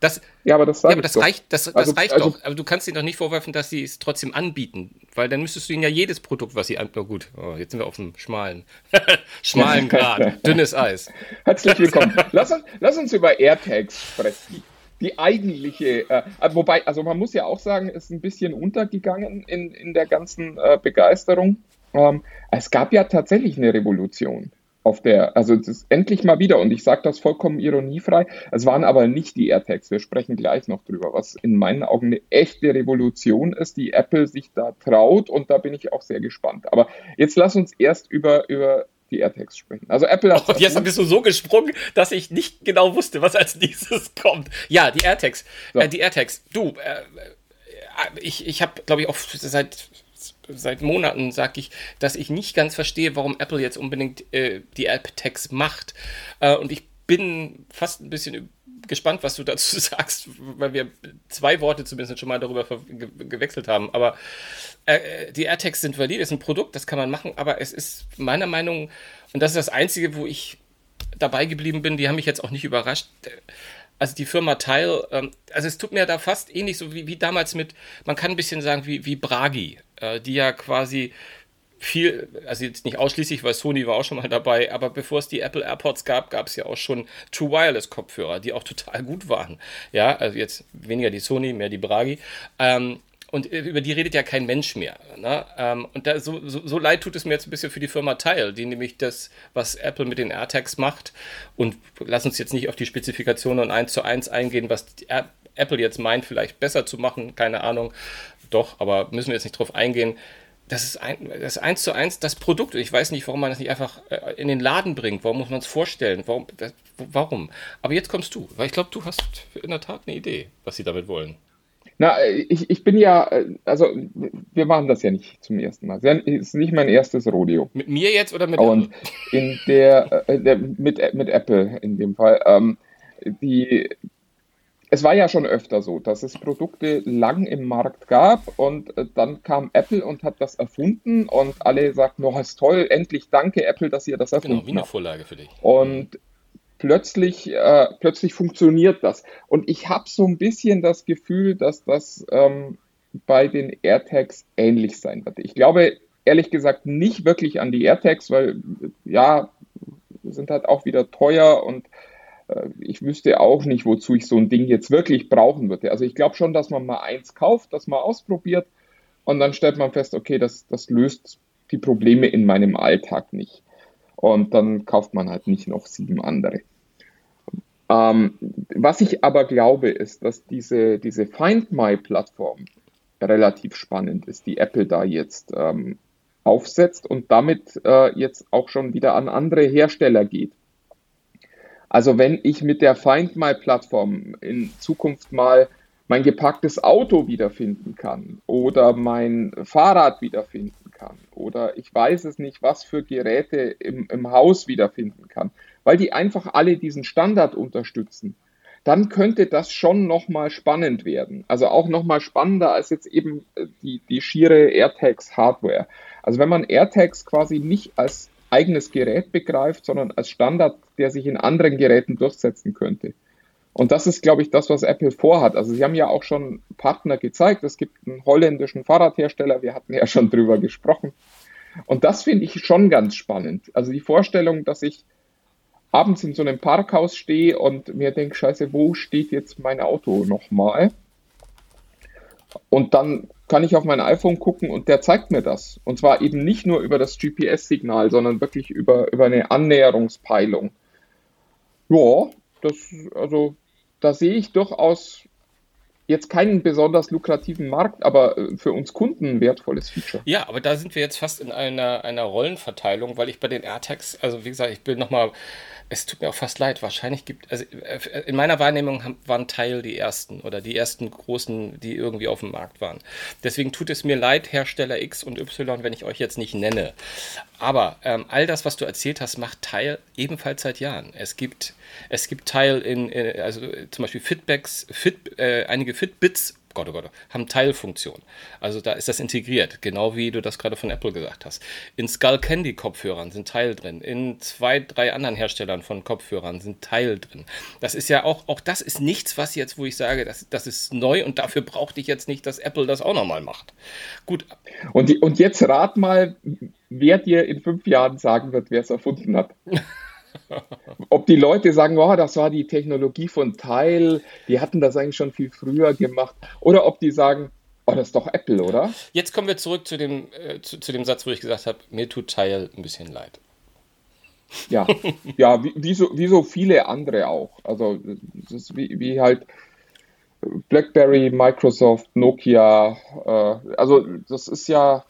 Das, ja, aber das, ja, aber das reicht, das, das also, reicht also, doch. Aber du kannst ihnen doch nicht vorwerfen, dass sie es trotzdem anbieten. Weil dann müsstest du ihnen ja jedes Produkt, was sie anbieten. Oh gut, oh, jetzt sind wir auf dem schmalen, schmalen Grad. Dünnes Eis. Herzlich willkommen. lass, uns, lass uns über AirTags sprechen. Die eigentliche, äh, wobei, also man muss ja auch sagen, ist ein bisschen untergegangen in, in der ganzen äh, Begeisterung. Ähm, es gab ja tatsächlich eine Revolution auf der, also es ist endlich mal wieder, und ich sage das vollkommen ironiefrei, es waren aber nicht die AirTags, wir sprechen gleich noch drüber, was in meinen Augen eine echte Revolution ist, die Apple sich da traut und da bin ich auch sehr gespannt. Aber jetzt lass uns erst über, über die AirTags sprechen. Also Apple hat. Oh, jetzt bist du so gesprungen, dass ich nicht genau wusste, was als nächstes kommt. Ja, die AirTags. So. Äh, die AirTags. Du, äh, äh ich, ich habe, glaube ich, auch seit seit Monaten sage ich, dass ich nicht ganz verstehe, warum Apple jetzt unbedingt äh, die App-Tags macht. Äh, und ich bin fast ein bisschen gespannt, was du dazu sagst, weil wir zwei Worte zumindest schon mal darüber ge gewechselt haben. Aber äh, die AirTags sind valid, ist ein Produkt, das kann man machen, aber es ist meiner Meinung, und das ist das Einzige, wo ich dabei geblieben bin, die haben mich jetzt auch nicht überrascht also die Firma Tile, ähm, also es tut mir da fast ähnlich so wie, wie damals mit, man kann ein bisschen sagen wie, wie Bragi, äh, die ja quasi viel, also jetzt nicht ausschließlich, weil Sony war auch schon mal dabei, aber bevor es die Apple AirPods gab, gab es ja auch schon True Wireless Kopfhörer, die auch total gut waren. Ja, also jetzt weniger die Sony, mehr die Bragi. Ähm, und über die redet ja kein Mensch mehr. Ne? Ähm, und da, so, so, so, leid tut es mir jetzt ein bisschen für die Firma Tile, die nämlich das, was Apple mit den AirTags macht, und lass uns jetzt nicht auf die Spezifikationen eins zu eins eingehen, was Apple jetzt meint, vielleicht besser zu machen, keine Ahnung. Doch, aber müssen wir jetzt nicht drauf eingehen. Das ist, ein, das ist eins zu eins das Produkt. Ich weiß nicht, warum man das nicht einfach äh, in den Laden bringt. Warum muss man es vorstellen? Warum, das, warum? Aber jetzt kommst du, weil ich glaube, du hast in der Tat eine Idee, was sie damit wollen. Na, ich, ich bin ja, also wir machen das ja nicht zum ersten Mal. Es ist nicht mein erstes Rodeo. Mit mir jetzt oder mit Und Apple? in der, äh, der mit, mit Apple in dem Fall. Ähm, die, es war ja schon öfter so, dass es Produkte lang im Markt gab und äh, dann kam Apple und hat das erfunden und alle sagten, oh, ist toll, endlich danke Apple, dass ihr das erfunden habt. Genau, wie eine Vorlage für dich. Und plötzlich, äh, plötzlich funktioniert das. Und ich habe so ein bisschen das Gefühl, dass das ähm, bei den AirTags ähnlich sein wird. Ich glaube ehrlich gesagt nicht wirklich an die AirTags, weil ja, sind halt auch wieder teuer und ich wüsste auch nicht, wozu ich so ein Ding jetzt wirklich brauchen würde. Also ich glaube schon, dass man mal eins kauft, das mal ausprobiert und dann stellt man fest, okay, das, das löst die Probleme in meinem Alltag nicht. Und dann kauft man halt nicht noch sieben andere. Ähm, was ich aber glaube, ist, dass diese, diese Find My-Plattform relativ spannend ist, die Apple da jetzt ähm, aufsetzt und damit äh, jetzt auch schon wieder an andere Hersteller geht. Also wenn ich mit der Find My-Plattform in Zukunft mal mein gepacktes Auto wiederfinden kann oder mein Fahrrad wiederfinden kann oder ich weiß es nicht, was für Geräte im, im Haus wiederfinden kann, weil die einfach alle diesen Standard unterstützen, dann könnte das schon nochmal spannend werden. Also auch nochmal spannender als jetzt eben äh, die, die schiere AirTags Hardware. Also wenn man AirTags quasi nicht als eigenes Gerät begreift, sondern als Standard, der sich in anderen Geräten durchsetzen könnte und das ist, glaube ich, das, was Apple vorhat. Also sie haben ja auch schon Partner gezeigt. Es gibt einen holländischen Fahrradhersteller, wir hatten ja schon drüber gesprochen. Und das finde ich schon ganz spannend. Also die Vorstellung, dass ich abends in so einem Parkhaus stehe und mir denke, scheiße, wo steht jetzt mein Auto nochmal? Und dann kann ich auf mein iPhone gucken und der zeigt mir das. Und zwar eben nicht nur über das GPS-Signal, sondern wirklich über, über eine Annäherungspeilung. Ja, das, also da sehe ich durchaus jetzt keinen besonders lukrativen Markt, aber äh, für uns Kunden ein wertvolles Feature. Ja, aber da sind wir jetzt fast in einer, einer Rollenverteilung, weil ich bei den AirTags, also wie gesagt, ich will nochmal es tut mir auch fast leid. Wahrscheinlich gibt, also äh, in meiner Wahrnehmung waren Teil die ersten oder die ersten großen, die irgendwie auf dem Markt waren. Deswegen tut es mir leid, Hersteller X und Y, wenn ich euch jetzt nicht nenne. Aber ähm, all das, was du erzählt hast, macht Teil ebenfalls seit Jahren. Es gibt, es gibt Teil in, in also zum Beispiel Fitbacks, Fit, äh, einige Fitbits Gott, oh Gott, haben Teilfunktion. Also da ist das integriert, genau wie du das gerade von Apple gesagt hast. In Skull Candy Kopfhörern sind Teil drin. In zwei, drei anderen Herstellern von Kopfhörern sind Teil drin. Das ist ja auch, auch das ist nichts, was jetzt, wo ich sage, das, das ist neu und dafür brauchte ich jetzt nicht, dass Apple das auch nochmal macht. Gut. Und, die, und jetzt rat mal, wer dir in fünf Jahren sagen wird, wer es erfunden hat. Ob die Leute sagen, oh, das war die Technologie von Teil, die hatten das eigentlich schon viel früher gemacht. Oder ob die sagen, oh, das ist doch Apple, oder? Jetzt kommen wir zurück zu dem, äh, zu, zu, dem Satz, wo ich gesagt habe, mir tut Teil ein bisschen leid. Ja, ja wie, wie, so, wie so viele andere auch. Also, das ist wie, wie halt BlackBerry, Microsoft, Nokia. Äh, also, das ist ja,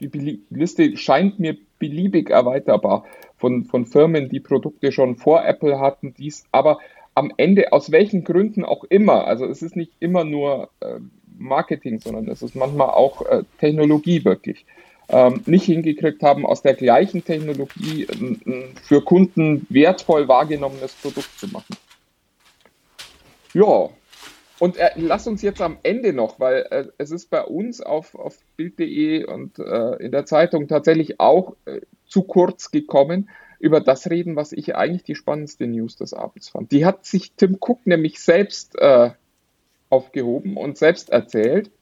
die Liste scheint mir beliebig erweiterbar von, von Firmen, die Produkte schon vor Apple hatten, dies, aber am Ende, aus welchen Gründen auch immer, also es ist nicht immer nur äh, Marketing, sondern es ist manchmal auch äh, Technologie wirklich, ähm, nicht hingekriegt haben, aus der gleichen Technologie ein für Kunden wertvoll wahrgenommenes Produkt zu machen. Ja, und äh, lass uns jetzt am Ende noch, weil äh, es ist bei uns auf, auf Bild.de und äh, in der Zeitung tatsächlich auch äh, zu kurz gekommen, über das reden, was ich eigentlich die spannendste News des Abends fand. Die hat sich Tim Cook nämlich selbst äh, aufgehoben und selbst erzählt.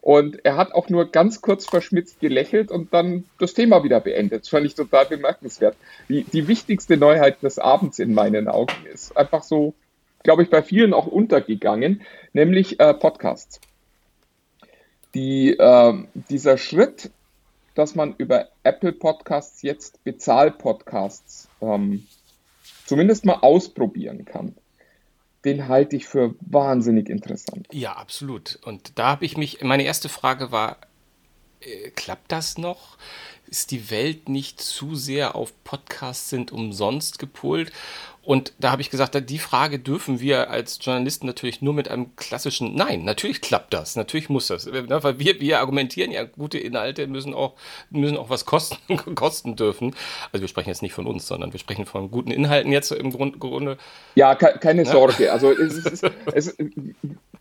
Und er hat auch nur ganz kurz verschmitzt gelächelt und dann das Thema wieder beendet. Das fand ich total bemerkenswert. Die, die wichtigste Neuheit des Abends in meinen Augen ist einfach so glaube ich, bei vielen auch untergegangen, nämlich äh, Podcasts. Die, äh, dieser Schritt, dass man über Apple Podcasts jetzt Bezahl-Podcasts ähm, zumindest mal ausprobieren kann, den halte ich für wahnsinnig interessant. Ja, absolut. Und da habe ich mich, meine erste Frage war, äh, klappt das noch? Ist die Welt nicht zu sehr auf Podcasts sind umsonst gepolt? Und da habe ich gesagt, die Frage dürfen wir als Journalisten natürlich nur mit einem klassischen Nein, natürlich klappt das, natürlich muss das. Weil wir, wir argumentieren ja, gute Inhalte müssen auch, müssen auch was kosten, kosten dürfen. Also wir sprechen jetzt nicht von uns, sondern wir sprechen von guten Inhalten jetzt im Grunde. Ja, keine Sorge. Also es ist, es,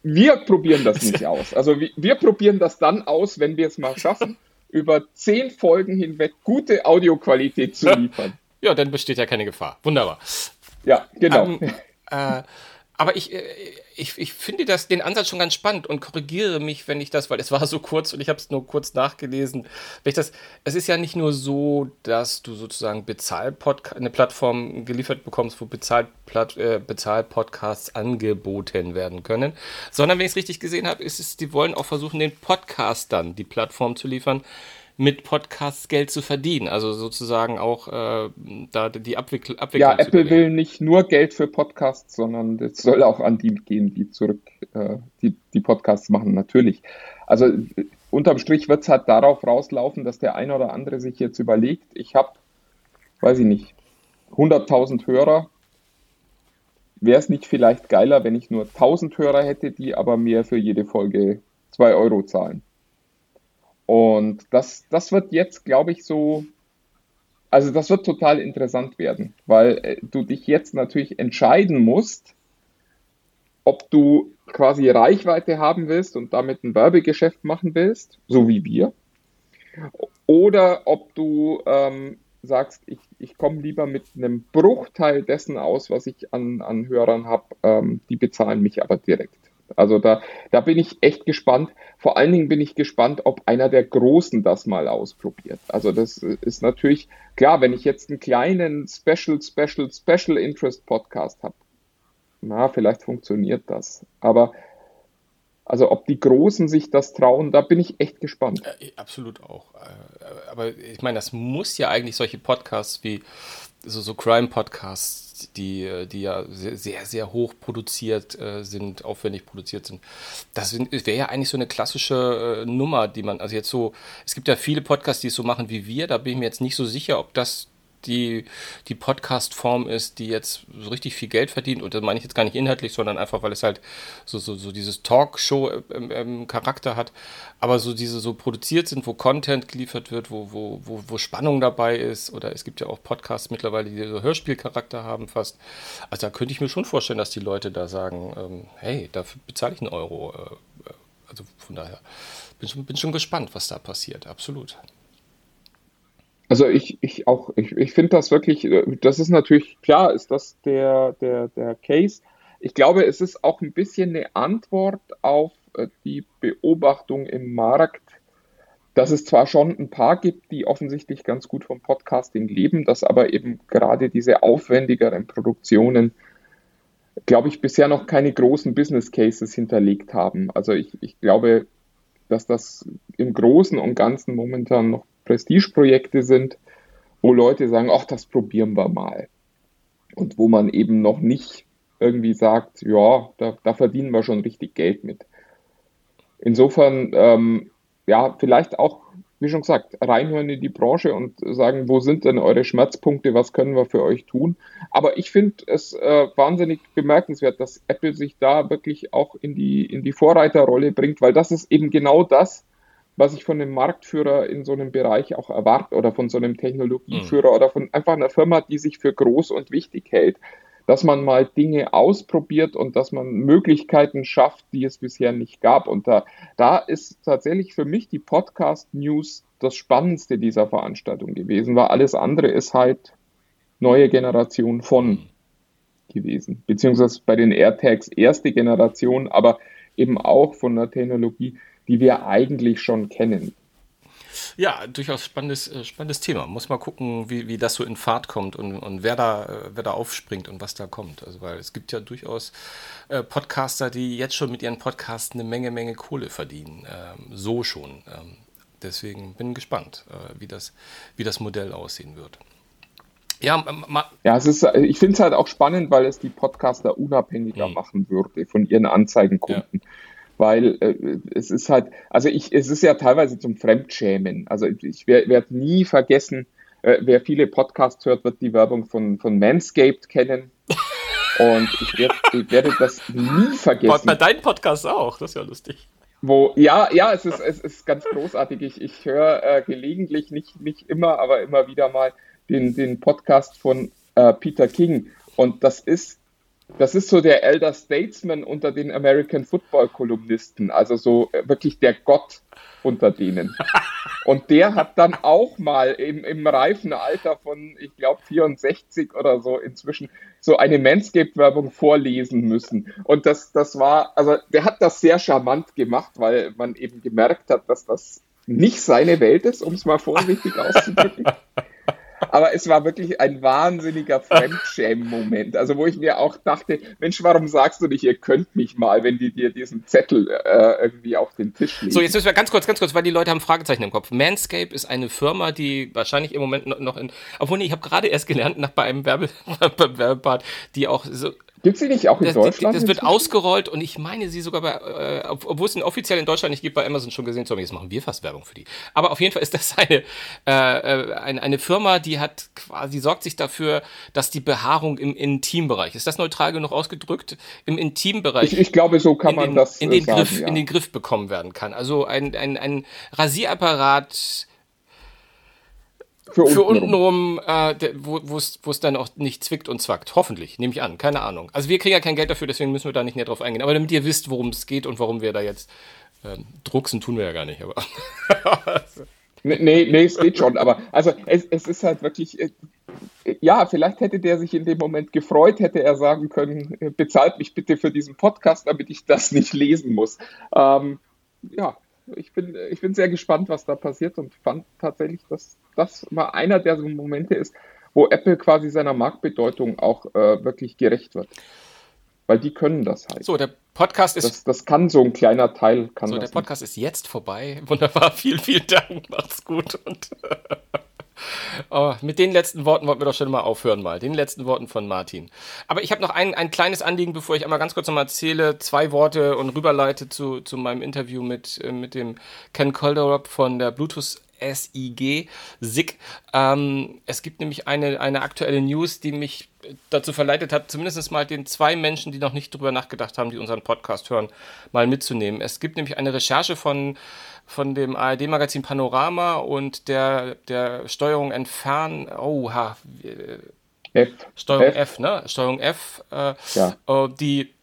wir probieren das nicht aus. Also wir, wir probieren das dann aus, wenn wir es mal schaffen, über zehn Folgen hinweg gute Audioqualität zu liefern. Ja, dann besteht ja keine Gefahr. Wunderbar. Ja, genau. Ähm, äh, aber ich, äh, ich, ich finde das, den Ansatz schon ganz spannend und korrigiere mich, wenn ich das, weil es war so kurz und ich habe es nur kurz nachgelesen. Wenn ich das, es ist ja nicht nur so, dass du sozusagen Bezahlpodcast, eine Plattform geliefert bekommst, wo äh, Bezahlpodcasts angeboten werden können, sondern wenn ich es richtig gesehen habe, ist es, die wollen auch versuchen, den Podcastern die Plattform zu liefern, mit Podcasts Geld zu verdienen. Also sozusagen auch äh, da die Abwicklung. Abwickl ja, Apple will nicht nur Geld für Podcasts, sondern es soll auch an die gehen, die zurück äh, die, die Podcasts machen, natürlich. Also unterm Strich wird es halt darauf rauslaufen, dass der eine oder andere sich jetzt überlegt, ich habe, weiß ich nicht, 100.000 Hörer. Wäre es nicht vielleicht geiler, wenn ich nur 1000 Hörer hätte, die aber mir für jede Folge 2 Euro zahlen? Und das, das wird jetzt, glaube ich, so, also das wird total interessant werden, weil äh, du dich jetzt natürlich entscheiden musst, ob du quasi Reichweite haben willst und damit ein Werbegeschäft machen willst, so wie wir, oder ob du ähm, sagst, ich, ich komme lieber mit einem Bruchteil dessen aus, was ich an, an Hörern habe, ähm, die bezahlen mich aber direkt. Also da, da bin ich echt gespannt. Vor allen Dingen bin ich gespannt, ob einer der Großen das mal ausprobiert. Also das ist natürlich klar, wenn ich jetzt einen kleinen Special, Special, Special Interest Podcast habe, na, vielleicht funktioniert das. Aber also ob die Großen sich das trauen, da bin ich echt gespannt. Äh, absolut auch. Äh, aber ich meine, das muss ja eigentlich solche Podcasts wie so, so Crime-Podcasts die, die ja sehr, sehr hoch produziert äh, sind, aufwendig produziert sind. Das wäre ja eigentlich so eine klassische äh, Nummer, die man, also jetzt so, es gibt ja viele Podcasts, die es so machen wie wir, da bin ich mir jetzt nicht so sicher, ob das die, die Podcast-Form ist, die jetzt so richtig viel Geld verdient. Und das meine ich jetzt gar nicht inhaltlich, sondern einfach, weil es halt so, so, so dieses Talkshow-Charakter hat. Aber so diese so produziert sind, wo Content geliefert wird, wo, wo, wo, wo Spannung dabei ist. Oder es gibt ja auch Podcasts mittlerweile, die so Hörspielcharakter haben fast. Also da könnte ich mir schon vorstellen, dass die Leute da sagen, ähm, hey, dafür bezahle ich einen Euro. Äh, äh also von daher bin schon, bin schon gespannt, was da passiert. Absolut. Also ich, ich auch, ich, ich finde das wirklich, das ist natürlich, klar ist das der, der, der Case. Ich glaube, es ist auch ein bisschen eine Antwort auf äh, die Beobachtung im Markt, dass es zwar schon ein paar gibt, die offensichtlich ganz gut vom Podcasting leben, dass aber eben gerade diese aufwendigeren Produktionen, glaube ich, bisher noch keine großen Business Cases hinterlegt haben. Also ich, ich glaube, dass das im Großen und Ganzen momentan noch Prestigeprojekte sind, wo Leute sagen, ach, das probieren wir mal. Und wo man eben noch nicht irgendwie sagt, ja, da, da verdienen wir schon richtig Geld mit. Insofern, ähm, ja, vielleicht auch, wie schon gesagt, reinhören in die Branche und sagen, wo sind denn eure Schmerzpunkte, was können wir für euch tun. Aber ich finde es äh, wahnsinnig bemerkenswert, dass Apple sich da wirklich auch in die, in die Vorreiterrolle bringt, weil das ist eben genau das, was ich von einem Marktführer in so einem Bereich auch erwarte oder von so einem Technologieführer mhm. oder von einfach einer Firma, die sich für groß und wichtig hält. Dass man mal Dinge ausprobiert und dass man Möglichkeiten schafft, die es bisher nicht gab. Und da, da ist tatsächlich für mich die Podcast-News das Spannendste dieser Veranstaltung gewesen, weil alles andere ist halt neue Generation von mhm. gewesen. Beziehungsweise bei den AirTags erste Generation, aber eben auch von der Technologie, die wir eigentlich schon kennen. Ja, durchaus spannendes, äh, spannendes Thema. Muss mal gucken, wie, wie das so in Fahrt kommt und, und wer, da, äh, wer da aufspringt und was da kommt. Also, weil es gibt ja durchaus äh, Podcaster, die jetzt schon mit ihren Podcasts eine Menge, Menge Kohle verdienen. Ähm, so schon. Ähm, deswegen bin gespannt, äh, wie, das, wie das Modell aussehen wird. Ja, ja es ist, ich finde es halt auch spannend, weil es die Podcaster unabhängiger mhm. machen würde von ihren Anzeigenkunden. Ja weil äh, es ist halt, also ich, es ist ja teilweise zum Fremdschämen. Also ich werde nie vergessen, äh, wer viele Podcasts hört, wird die Werbung von, von Manscaped kennen. Und ich, werd, ich werde das nie vergessen. Bei deinem Podcast auch, das ist ja lustig. Wo, ja, ja, es ist, es ist ganz großartig. Ich, ich höre äh, gelegentlich, nicht, nicht immer, aber immer wieder mal den, den Podcast von äh, Peter King. Und das ist das ist so der Elder Statesman unter den American Football Kolumnisten, also so äh, wirklich der Gott unter denen. Und der hat dann auch mal im, im reifen Alter von, ich glaube, 64 oder so inzwischen so eine Manscaped-Werbung vorlesen müssen. Und das, das war, also der hat das sehr charmant gemacht, weil man eben gemerkt hat, dass das nicht seine Welt ist, um es mal vorsichtig auszudrücken. Aber es war wirklich ein wahnsinniger Fremdschämen-Moment. Also wo ich mir auch dachte, Mensch, warum sagst du nicht, ihr könnt mich mal, wenn die dir diesen Zettel äh, irgendwie auf den Tisch legen? So, jetzt müssen wir ganz kurz, ganz kurz, weil die Leute haben Fragezeichen im Kopf. Manscape ist eine Firma, die wahrscheinlich im Moment noch in, obwohl nee, ich habe gerade erst gelernt, nach bei einem Werbepart, die auch so Gibt sie nicht auch in das, Deutschland? Das, wird ausgerollt und ich meine sie sogar bei, äh, obwohl es offiziell in Deutschland nicht gibt, bei Amazon schon gesehen, so, jetzt machen wir fast Werbung für die. Aber auf jeden Fall ist das eine, äh, äh eine, eine Firma, die hat quasi, sorgt sich dafür, dass die Behaarung im Intimbereich, ist das neutral genug ausgedrückt? Im Intimbereich. Ich, ich glaube, so kann man den, das in den, sagen, Griff, ja. in den Griff bekommen werden kann. Also ein, ein, ein Rasierapparat, für, für untenrum, äh, wo es dann auch nicht zwickt und zwackt. Hoffentlich, nehme ich an. Keine Ahnung. Also wir kriegen ja kein Geld dafür, deswegen müssen wir da nicht näher drauf eingehen. Aber damit ihr wisst, worum es geht und warum wir da jetzt äh, drucksen, tun wir ja gar nicht. Aber nee, nee, es geht schon. Aber also es, es ist halt wirklich. Äh, ja, vielleicht hätte der sich in dem Moment gefreut, hätte er sagen können, äh, bezahlt mich bitte für diesen Podcast, damit ich das nicht lesen muss. Ähm, ja, ich bin, ich bin sehr gespannt, was da passiert und fand tatsächlich, dass das mal einer der so Momente ist, wo Apple quasi seiner Marktbedeutung auch äh, wirklich gerecht wird. Weil die können das halt. So, der Podcast ist. Das, das kann so ein kleiner Teil. Kann so, der Podcast nicht. ist jetzt vorbei. Wunderbar. Vielen, vielen Dank. Macht's gut. Und Oh, mit den letzten Worten wollten wir doch schon mal aufhören, mal. Den letzten Worten von Martin. Aber ich habe noch ein, ein kleines Anliegen, bevor ich einmal ganz kurz nochmal erzähle, zwei Worte und rüberleite zu, zu meinem Interview mit, äh, mit dem Ken Calderup von der Bluetooth S-I-G, SIG. Ähm, es gibt nämlich eine, eine aktuelle News, die mich dazu verleitet hat, zumindest mal den zwei Menschen, die noch nicht drüber nachgedacht haben, die unseren Podcast hören, mal mitzunehmen. Es gibt nämlich eine Recherche von, von dem ARD-Magazin Panorama und der, der Steuerung entfernen. Oh, ha, F. Steuerung F. F, ne? Steuerung F, äh, ja. Äh, die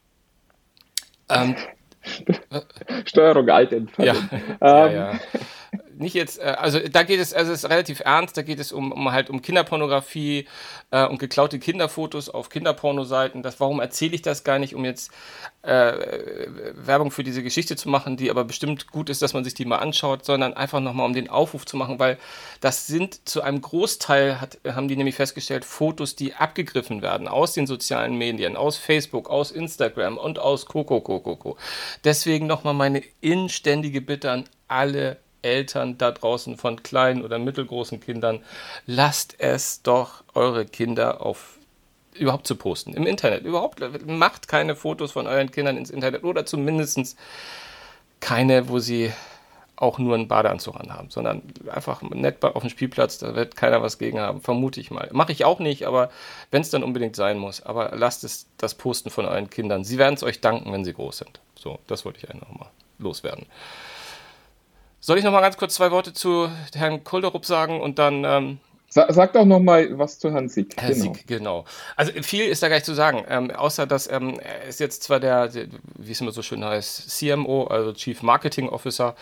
ähm, Steuerung alt entfernen. Ja, ähm. ja, ja nicht jetzt, äh, also da geht es, also es ist relativ ernst, da geht es um, um halt um Kinderpornografie äh, und geklaute Kinderfotos auf Kinderpornoseiten. Das, warum erzähle ich das gar nicht, um jetzt äh, Werbung für diese Geschichte zu machen, die aber bestimmt gut ist, dass man sich die mal anschaut, sondern einfach nochmal um den Aufruf zu machen, weil das sind zu einem Großteil, hat, haben die nämlich festgestellt, Fotos, die abgegriffen werden aus den sozialen Medien, aus Facebook, aus Instagram und aus Coco, Coco, Coco. Deswegen nochmal meine inständige Bitte an alle Eltern da draußen von kleinen oder mittelgroßen Kindern, lasst es doch eure Kinder auf überhaupt zu posten im Internet. Überhaupt macht keine Fotos von euren Kindern ins Internet oder zumindest keine, wo sie auch nur einen Badeanzug anhaben, sondern einfach nett auf dem Spielplatz, da wird keiner was gegen haben, vermute ich mal. Mache ich auch nicht, aber wenn es dann unbedingt sein muss, aber lasst es das Posten von euren Kindern. Sie werden es euch danken, wenn sie groß sind. So, das wollte ich einfach mal loswerden. Soll ich noch mal ganz kurz zwei Worte zu Herrn Kolderup sagen und dann. Ähm, Sag, sag doch noch mal was zu Herrn Sieg. Herr genau. Sieg, genau. Also viel ist da gar nicht zu sagen, ähm, außer dass ähm, er ist jetzt zwar der, der, wie es immer so schön heißt, CMO, also Chief Marketing Officer,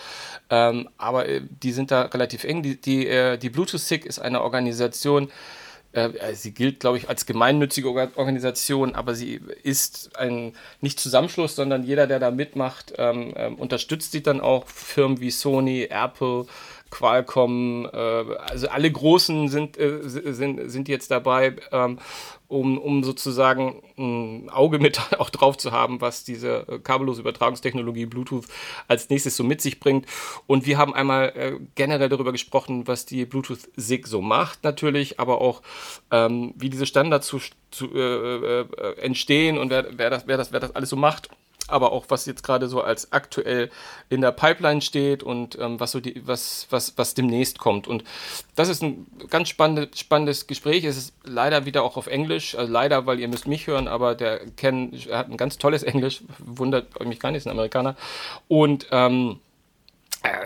ähm, aber äh, die sind da relativ eng. Die, die, äh, die Bluetooth SIG ist eine Organisation, äh, äh, sie gilt, glaube ich, als gemeinnützige Organisation, aber sie ist ein nicht Zusammenschluss, sondern jeder, der da mitmacht, ähm, ähm, unterstützt sie dann auch. Firmen wie Sony, Apple, Qualcomm, äh, also alle Großen sind, äh, sind, sind jetzt dabei, ähm, um, um sozusagen ein Auge mit auch drauf zu haben, was diese äh, kabellose Übertragungstechnologie Bluetooth als nächstes so mit sich bringt. Und wir haben einmal äh, generell darüber gesprochen, was die Bluetooth SIG so macht natürlich, aber auch ähm, wie diese Standards zu, zu, äh, äh, entstehen und wer, wer, das, wer, das, wer das alles so macht aber auch was jetzt gerade so als aktuell in der Pipeline steht und ähm, was so die, was, was, was demnächst kommt. Und das ist ein ganz spannendes, spannendes Gespräch. Es ist leider wieder auch auf Englisch, also leider, weil ihr müsst mich hören, aber der Ken hat ein ganz tolles Englisch, wundert mich gar nicht, ist ein Amerikaner. Und ähm, äh,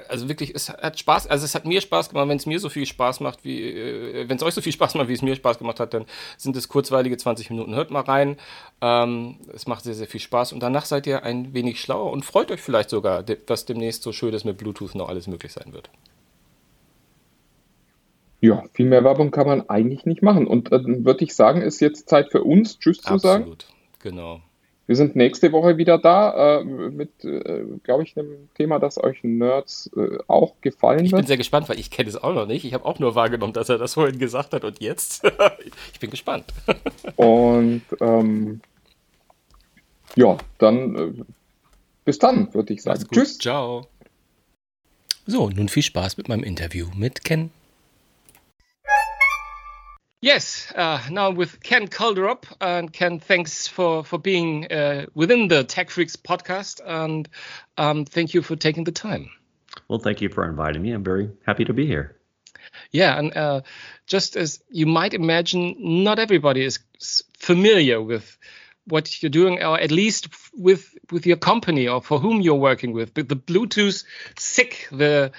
also wirklich, es hat Spaß, also es hat mir Spaß gemacht, wenn es mir so viel Spaß macht, wie, äh, wenn es euch so viel Spaß macht, wie es mir Spaß gemacht hat, dann sind es kurzweilige 20 Minuten. Hört mal rein. Ähm, es macht sehr, sehr viel Spaß und danach seid ihr ein wenig schlauer und freut euch vielleicht sogar, was demnächst so schön ist mit Bluetooth noch alles möglich sein wird. Ja, viel mehr Werbung kann man eigentlich nicht machen. Und dann äh, würde ich sagen, ist jetzt Zeit für uns, Tschüss zu sagen. Absolut, genau. Wir sind nächste Woche wieder da äh, mit, äh, glaube ich, einem Thema, das euch Nerds äh, auch gefallen ich wird. Ich bin sehr gespannt, weil ich kenne es auch noch nicht. Ich habe auch nur wahrgenommen, dass er das vorhin gesagt hat und jetzt. ich bin gespannt. und ähm, ja, dann äh, bis dann, würde ich sagen. Tschüss. Ciao. So, nun viel Spaß mit meinem Interview mit Ken. Yes, uh, now with Ken Calderup. And Ken, thanks for, for being uh, within the Tech Freaks podcast. And um, thank you for taking the time. Well, thank you for inviting me. I'm very happy to be here. Yeah, and uh, just as you might imagine, not everybody is familiar with what you're doing, or at least with with your company or for whom you're working with. But the Bluetooth SIG, the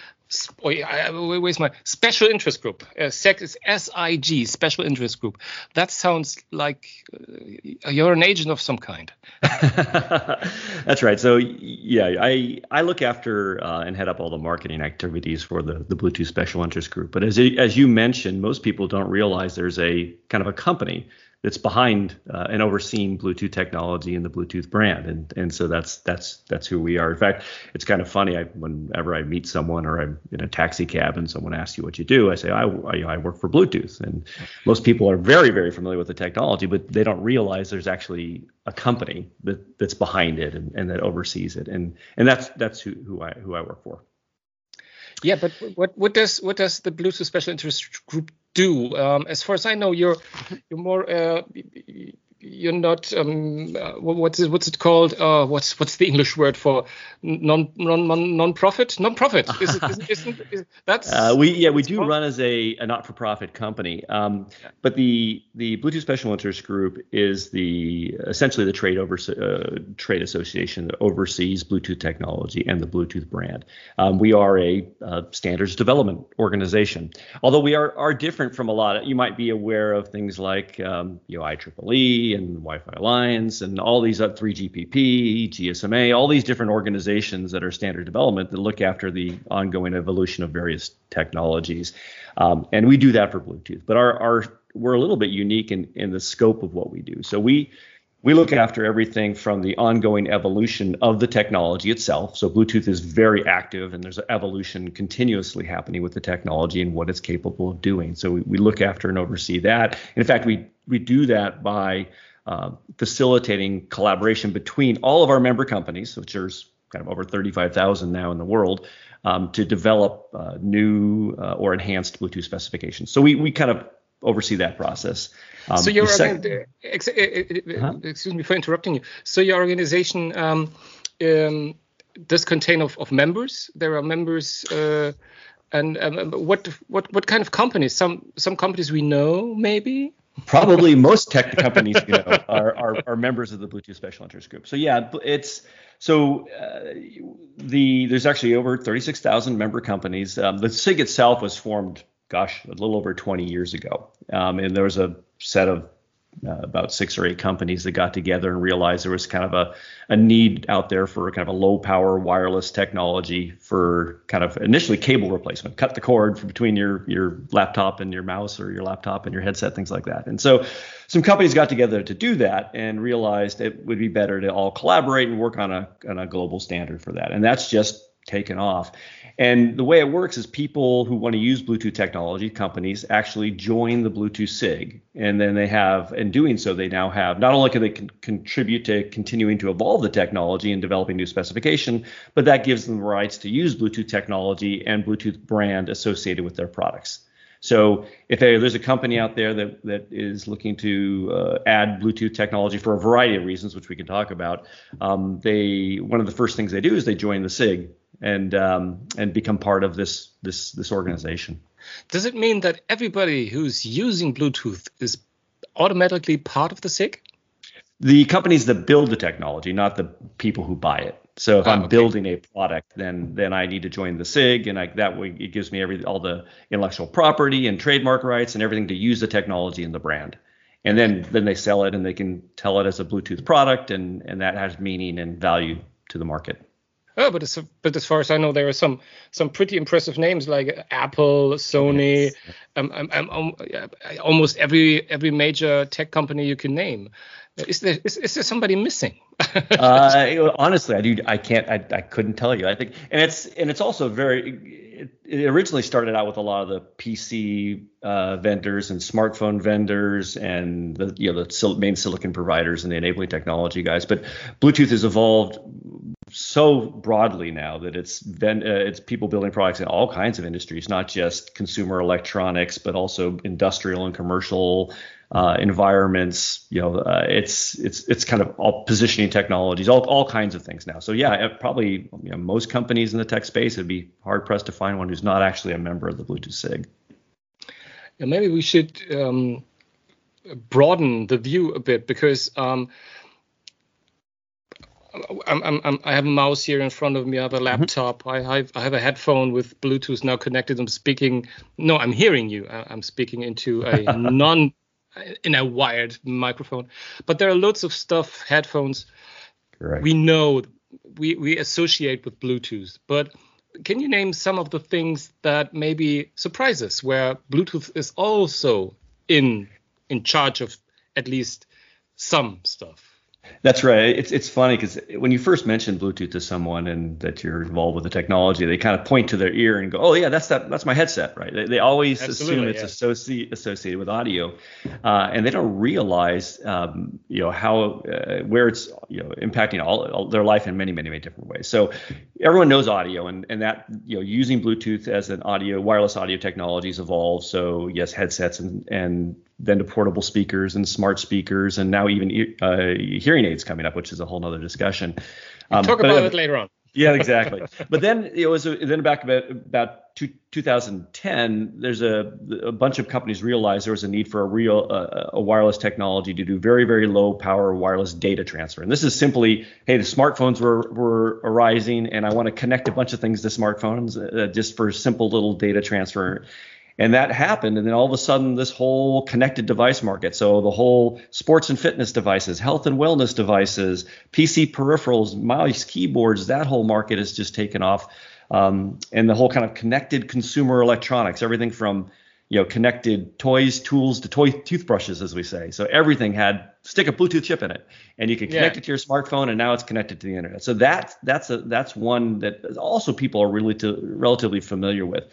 where's my special interest group? Uh, SEC is SIG, special interest group. That sounds like uh, you're an agent of some kind. That's right. So yeah, I I look after uh, and head up all the marketing activities for the the Bluetooth special interest group. But as as you mentioned, most people don't realize there's a kind of a company that's behind uh, and overseeing Bluetooth technology and the Bluetooth brand, and and so that's that's that's who we are. In fact, it's kind of funny. I, whenever I meet someone or I'm in a taxi cab and someone asks you what you do, I say I, I, I work for Bluetooth, and most people are very very familiar with the technology, but they don't realize there's actually a company that that's behind it and, and that oversees it, and and that's that's who, who I who I work for. Yeah, but what what does what does the Bluetooth Special Interest Group do? Um, as far as I know, you're you're more uh, you're not um, uh, what's it, what's it called? Uh, what's what's the English word for non non non non profit? Non profit. Is it, isn't, isn't, is, that's uh, we yeah we do run as a, a not for profit company. Um, yeah. But the the Bluetooth Special Interest Group is the essentially the trade over uh, trade association that oversees Bluetooth technology and the Bluetooth brand. Um, we are a uh, standards development organization. Although we are are different from a lot of you might be aware of things like um, you know IEEE and Wi-Fi Alliance and all these up 3GPP, GSMA, all these different organizations that are standard development that look after the ongoing evolution of various technologies. Um, and we do that for Bluetooth, but our, our we're a little bit unique in, in the scope of what we do. So we we look after everything from the ongoing evolution of the technology itself. So Bluetooth is very active and there's an evolution continuously happening with the technology and what it's capable of doing. So we, we look after and oversee that. And In fact, we we do that by uh, facilitating collaboration between all of our member companies, which there's kind of over 35,000 now in the world, um, to develop uh, new uh, or enhanced Bluetooth specifications. So we, we kind of oversee that process. Um, so your sec- ex- uh-huh. excuse me for interrupting you. So your organization um, um, does contain of, of members. There are members. Uh, and um, what what what kind of companies? Some some companies we know maybe probably most tech companies you know are, are, are members of the Bluetooth Special Interest Group. So yeah, it's so uh, the there's actually over 36,000 member companies. Um, the SIG itself was formed, gosh, a little over 20 years ago, um, and there was a set of uh, about six or eight companies that got together and realized there was kind of a, a need out there for kind of a low power wireless technology for kind of initially cable replacement, cut the cord between your your laptop and your mouse or your laptop and your headset, things like that. And so some companies got together to do that and realized it would be better to all collaborate and work on a on a global standard for that. And that's just taken off. And the way it works is people who want to use Bluetooth technology, companies actually join the Bluetooth SIG. And then they have, in doing so, they now have not only can they con- contribute to continuing to evolve the technology and developing new specification, but that gives them the rights to use Bluetooth technology and Bluetooth brand associated with their products. So if there's a company out there that that is looking to uh, add Bluetooth technology for a variety of reasons, which we can talk about, um, they one of the first things they do is they join the SIG and um, and become part of this this this organization. Does it mean that everybody who's using Bluetooth is automatically part of the SIG? The companies that build the technology, not the people who buy it. So if oh, I'm okay. building a product, then then I need to join the SIG, and I, that way it gives me every all the intellectual property and trademark rights and everything to use the technology and the brand. And then then they sell it and they can tell it as a Bluetooth product, and and that has meaning and value to the market. Oh, but as, but as far as I know, there are some some pretty impressive names like Apple, Sony, yes. um, um, um, um almost every every major tech company you can name. Is there is, is there somebody missing? uh, honestly, I do. I can't. I, I couldn't tell you. I think, and it's and it's also very. It, it originally started out with a lot of the PC uh, vendors and smartphone vendors and the you know the main silicon providers and the enabling technology guys. But Bluetooth has evolved so broadly now that it's uh, it's people building products in all kinds of industries, not just consumer electronics, but also industrial and commercial uh, environments. You know, uh, it's it's it's kind of all positioning technologies, all all kinds of things now. So yeah, probably you know, most companies in the tech space would be hard pressed to find one who's not actually a member of the Bluetooth SIG. Yeah, maybe we should um, broaden the view a bit because. Um, I'm, I'm, I'm, i have a mouse here in front of me. I have a mm-hmm. laptop. Mm-hmm. I, have, I have a headphone with Bluetooth now connected. I'm speaking. No, I'm hearing you. I'm speaking into a non in a wired microphone. But there are lots of stuff, headphones. Correct. We know we we associate with Bluetooth. But can you name some of the things that maybe surprise us, where Bluetooth is also in in charge of at least some stuff? That's right. It's it's funny because when you first mention Bluetooth to someone and that you're involved with the technology, they kind of point to their ear and go, "Oh yeah, that's that. That's my headset." Right? They, they always Absolutely, assume it's yeah. associ- associated with audio, uh, and they don't realize, um, you know, how uh, where it's you know impacting all, all, their life in many, many, many different ways. So everyone knows audio, and and that you know using Bluetooth as an audio wireless audio technology has evolved. So yes, headsets and and then to portable speakers and smart speakers, and now even uh, hearing aids coming up, which is a whole other discussion. Um, Talk about it later on. yeah, exactly. but then it was then back about about two, 2010. There's a a bunch of companies realized there was a need for a real uh, a wireless technology to do very very low power wireless data transfer. And this is simply, hey, the smartphones were were arising, and I want to connect a bunch of things to smartphones uh, just for simple little data transfer. And that happened. And then all of a sudden, this whole connected device market so the whole sports and fitness devices, health and wellness devices, PC peripherals, mouse, keyboards that whole market has just taken off. Um, and the whole kind of connected consumer electronics, everything from you know connected toys, tools to toy toothbrushes, as we say. So everything had stick a Bluetooth chip in it, and you can connect yeah. it to your smartphone, and now it's connected to the internet. So that's that's a that's one that also people are really to, relatively familiar with.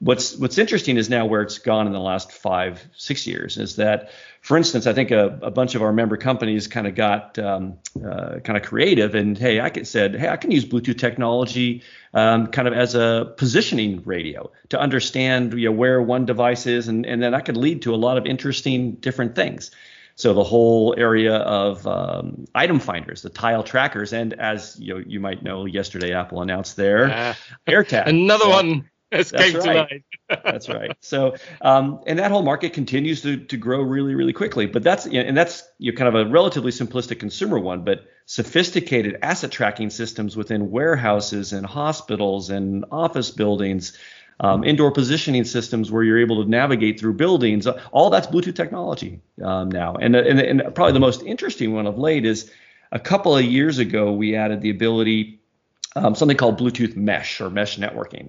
What's what's interesting is now where it's gone in the last five six years is that, for instance, I think a, a bunch of our member companies kind of got um, uh, kind of creative and hey, I could said hey I can use Bluetooth technology um, kind of as a positioning radio to understand you know where one device is and and then that could lead to a lot of interesting different things. So the whole area of um, item finders, the tile trackers, and as you know, you might know, yesterday Apple announced their uh, AirTag. Another so, one That's right. that's right. So, um, and that whole market continues to, to grow really, really quickly. But that's and that's you know, kind of a relatively simplistic consumer one, but sophisticated asset tracking systems within warehouses and hospitals and office buildings, um, indoor positioning systems where you're able to navigate through buildings. All that's Bluetooth technology um, now. And, and and probably the most interesting one of late is a couple of years ago we added the ability um, something called Bluetooth Mesh or Mesh networking.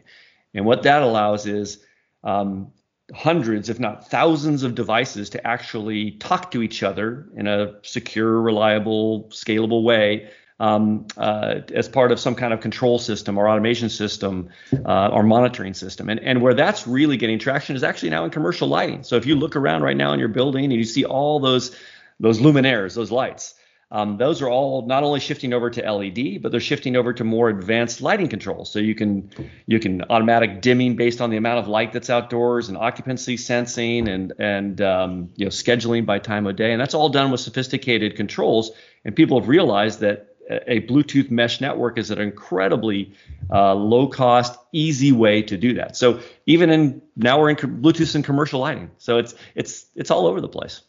And what that allows is um, hundreds, if not thousands, of devices to actually talk to each other in a secure, reliable, scalable way um, uh, as part of some kind of control system or automation system uh, or monitoring system. And, and where that's really getting traction is actually now in commercial lighting. So if you look around right now in your building and you see all those those luminaires, those lights, um, those are all not only shifting over to LED, but they're shifting over to more advanced lighting controls. So you can you can automatic dimming based on the amount of light that's outdoors, and occupancy sensing, and and um, you know scheduling by time of day, and that's all done with sophisticated controls. And people have realized that a Bluetooth mesh network is an incredibly uh, low cost, easy way to do that. So even in now we're in Bluetooth and commercial lighting, so it's it's it's all over the place.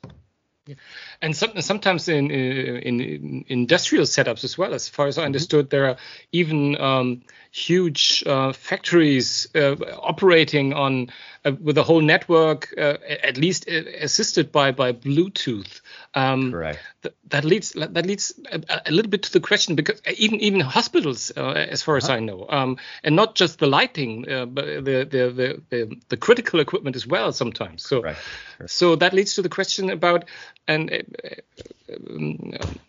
Yeah. And some, sometimes in, in, in industrial setups as well, as far as I mm-hmm. understood, mm-hmm. there are even um, huge uh, factories uh, operating on uh, with a whole network, uh, at least uh, assisted by by Bluetooth. Um, Correct. Th- that leads that leads a, a, little bit to the question because even even hospitals, uh, as far as I know, um, and not just the lighting, but the the, the the, the critical equipment as well sometimes. So so that leads to the question about and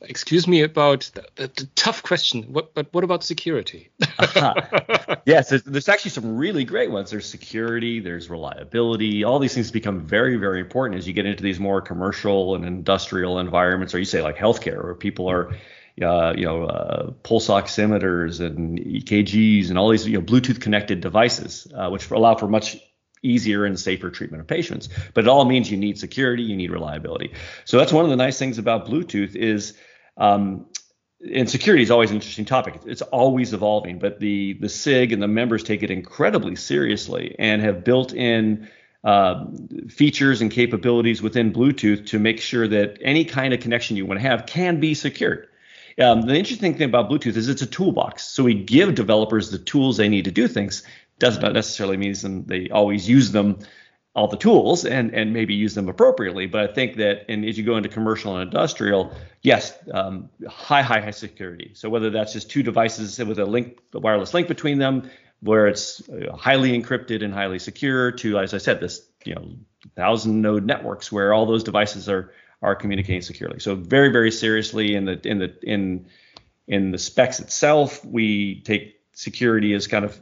excuse me about the, the, the, tough question. What, but what about security? uh-huh. Yes, there's, there's, actually some really great ones. There's security, there's reliability. All these things become very, very important as you get into these more commercial and industrial environments, or you say like healthcare, where people are. Uh, you know, uh, pulse oximeters and EKGs and all these you know Bluetooth connected devices, uh, which allow for much easier and safer treatment of patients. But it all means you need security, you need reliability. So that's one of the nice things about Bluetooth is um, and security is always an interesting topic. It's always evolving, but the the SIG and the members take it incredibly seriously and have built in uh, features and capabilities within Bluetooth to make sure that any kind of connection you want to have can be secured. Um, the interesting thing about Bluetooth is it's a toolbox. So we give developers the tools they need to do things does not necessarily mean they always use them all the tools and and maybe use them appropriately. But I think that and as you go into commercial and industrial, yes, um, high high high security. So whether that's just two devices with a link, a wireless link between them, where it's uh, highly encrypted and highly secure, to as I said, this you know thousand node networks where all those devices are are communicating securely. So very very seriously in the in the in in the specs itself, we take security as kind of